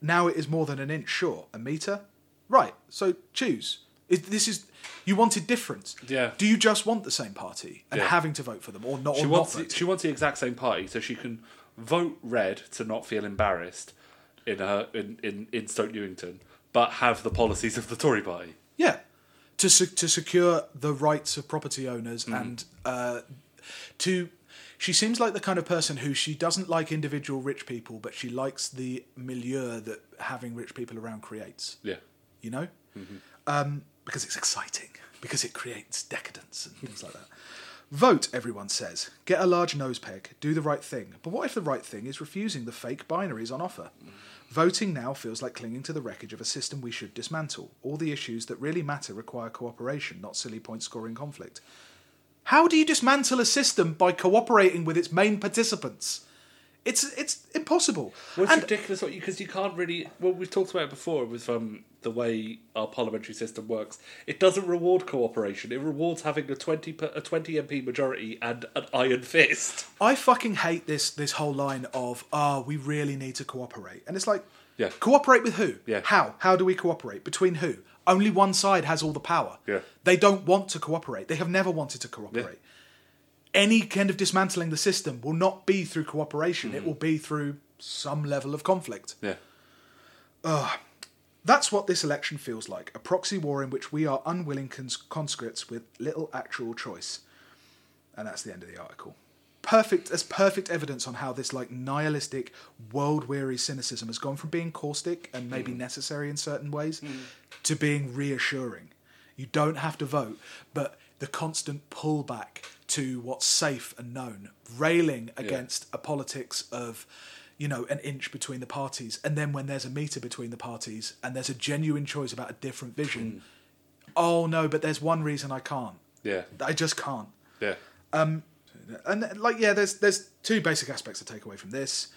Now it is more than an inch, short, A metre? Right, so choose. Is, this is you wanted difference. Yeah. Do you just want the same party and Yeah. having to vote for them, or not? she or wants not the, she wants the exact same party so she can vote red to not feel embarrassed in her in, in, in Stoke Newington, but have the policies of the Tory party. Yeah, to se- to secure the rights of property owners Mm. and uh, to. She seems like the kind of person who she doesn't like individual rich people, but she likes the milieu that having rich people around creates. Yeah. You know, um, because it's exciting, because it creates decadence and things like that. Vote, everyone says. Get a large nose peg. Do the right thing. But what if the right thing is refusing the fake binaries on offer? Voting now feels like clinging to the wreckage of a system we should dismantle. All the issues that really matter require cooperation, not silly point scoring conflict. How do you dismantle a system by cooperating with its main participants? It's it's impossible. Well, it's And- ridiculous because you can't really. Well, we've talked about it before with um, the way our parliamentary system works. It doesn't reward cooperation. It rewards having a twenty a twenty MP majority and an iron fist. I fucking hate this this whole line of ah we really need to cooperate. And it's like Yeah. cooperate with who? Yeah. How? How do we cooperate? Between who? Only one side has all the power. Yeah. They don't want to cooperate. They have never wanted to cooperate. Any kind of dismantling the system will not be through cooperation. Mm-hmm. It will be through some level of conflict. Yeah. That's what this election feels like a proxy war in which we are unwilling cons- conscripts with little actual choice. And that's the end of the article. Perfect, as perfect evidence on how this like nihilistic, world weary cynicism has gone from being caustic and maybe hmm. necessary in certain ways hmm. to being reassuring. You don't have to vote, but the constant pullback to what's safe and known, railing against a politics of, you know, an inch between the parties, and then when there's a meter between the parties and there's a genuine choice about a different vision, hmm. oh no, but there's one reason I can't. Yeah. I just can't. Yeah. Um, And like, yeah, there's there's two basic aspects to take away from this: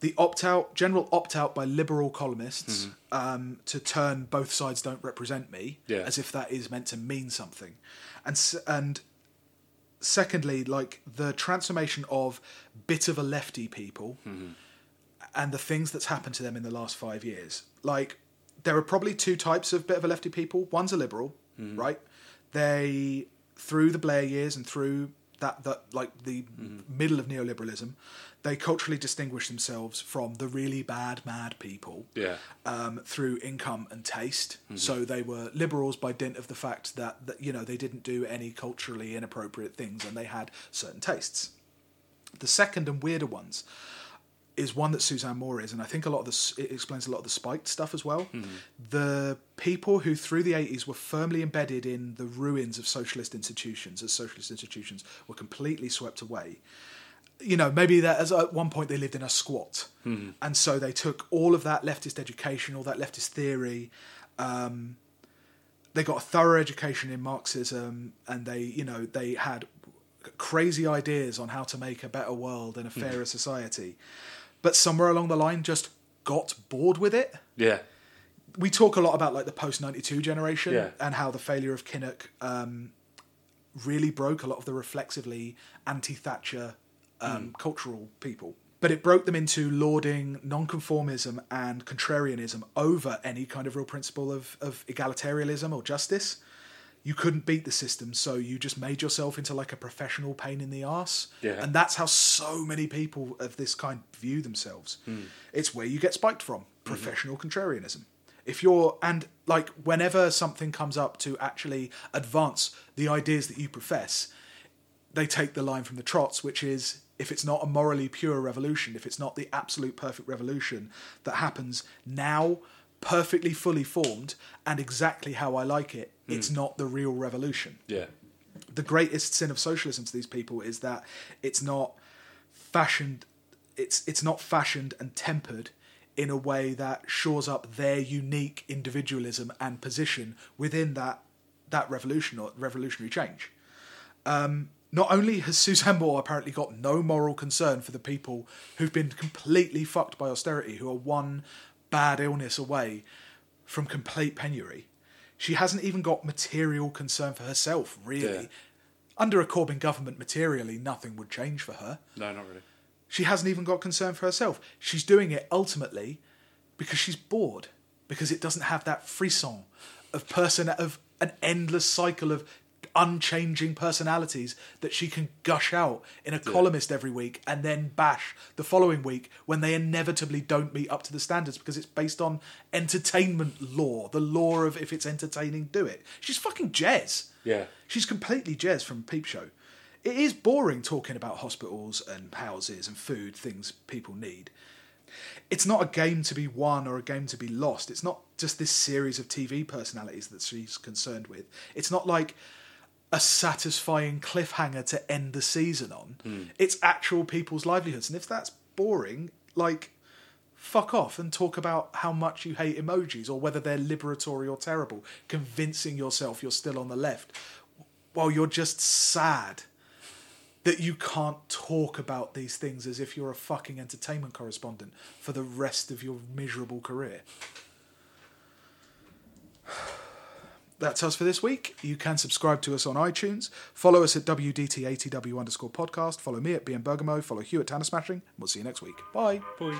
the opt out, general opt out by liberal columnists mm-hmm. um, to turn both sides don't represent me, Yeah. as if that is meant to mean something, and and secondly, like the transformation of bit of a lefty people mm-hmm. and the things that's happened to them in the last five years. Like, there are probably two types of bit of a lefty people. One's a liberal, mm-hmm. right? They through the Blair years and through that that like the middle of neoliberalism, they culturally distinguish themselves from the really bad mad people Yeah. um, through income and taste. So they were liberals by dint of the fact that, that you know they didn't do any culturally inappropriate things and they had certain tastes. The second and weirder ones is one that Suzanne Moore is, and I think a lot of this it explains a lot of the spiked stuff as well. Hmm. The people who through the eighties were firmly embedded in the ruins of socialist institutions, as socialist institutions were completely swept away. You know, maybe that as at one point they lived in a squat, hmm. and so they took all of that leftist education, all that leftist theory, um, they got a thorough education in Marxism, and they, you know, they had crazy ideas on how to make a better world and a hmm. fairer society. But somewhere along the line, just got bored with it. Yeah. We talk a lot about like the post ninety two generation Yeah. and how the failure of Kinnock um, really broke a lot of the reflexively anti Thatcher um, cultural people. But it broke them into lauding nonconformism and contrarianism over any kind of real principle of, of egalitarianism or justice. You couldn't beat the system, so you just made yourself into like a professional pain in the ass. Yeah. And that's how so many people of this kind view themselves. Hmm. It's where you get spiked from mm-hmm. professional contrarianism. If you're, and like whenever something comes up to actually advance the ideas that you profess, they take the line from the trots, which is if it's not a morally pure revolution, if it's not the absolute perfect revolution that happens now, perfectly fully formed, and exactly how I like it, it's not the real revolution Yeah. the greatest sin of socialism to these people is that it's not fashioned it's it's not fashioned and tempered in a way that shores up their unique individualism and position within that that revolution or revolutionary change. Um, not only has Suzanne Moore apparently got no moral concern for the people who've been completely fucked by austerity, who are one bad illness away from complete penury, she hasn't even got material concern for herself, really. Yeah. Under a Corbyn government, materially, nothing would change for her. No, not really. She hasn't even got concern for herself. She's doing it ultimately because she's bored, because it doesn't have that frisson of person of an endless cycle of unchanging personalities that she can gush out in a columnist every week and then bash the following week when they inevitably don't meet up to the standards because it's based on entertainment law, the law of if it's entertaining, do it. She's fucking Jez. Yeah. She's completely Jez from Peep Show. It is boring talking about hospitals and houses and food, things people need. It's not a game to be won or a game to be lost. It's not just this series of TV personalities that she's concerned with. It's not like a satisfying cliffhanger to end the season on. Hmm. It's actual people's livelihoods. And if that's boring, like, fuck off and talk about how much you hate emojis or whether they're liberatory or terrible, convincing yourself you're still on the left while you're just sad that you can't talk about these things as if you're a fucking entertainment correspondent for the rest of your miserable career. That's us for this week. You can subscribe to us on iTunes. Follow us at WDT80W underscore podcast. Follow me at BM Bergamo. Follow Hugh at Tanner Smashing. We'll see you next week. Bye. Boy.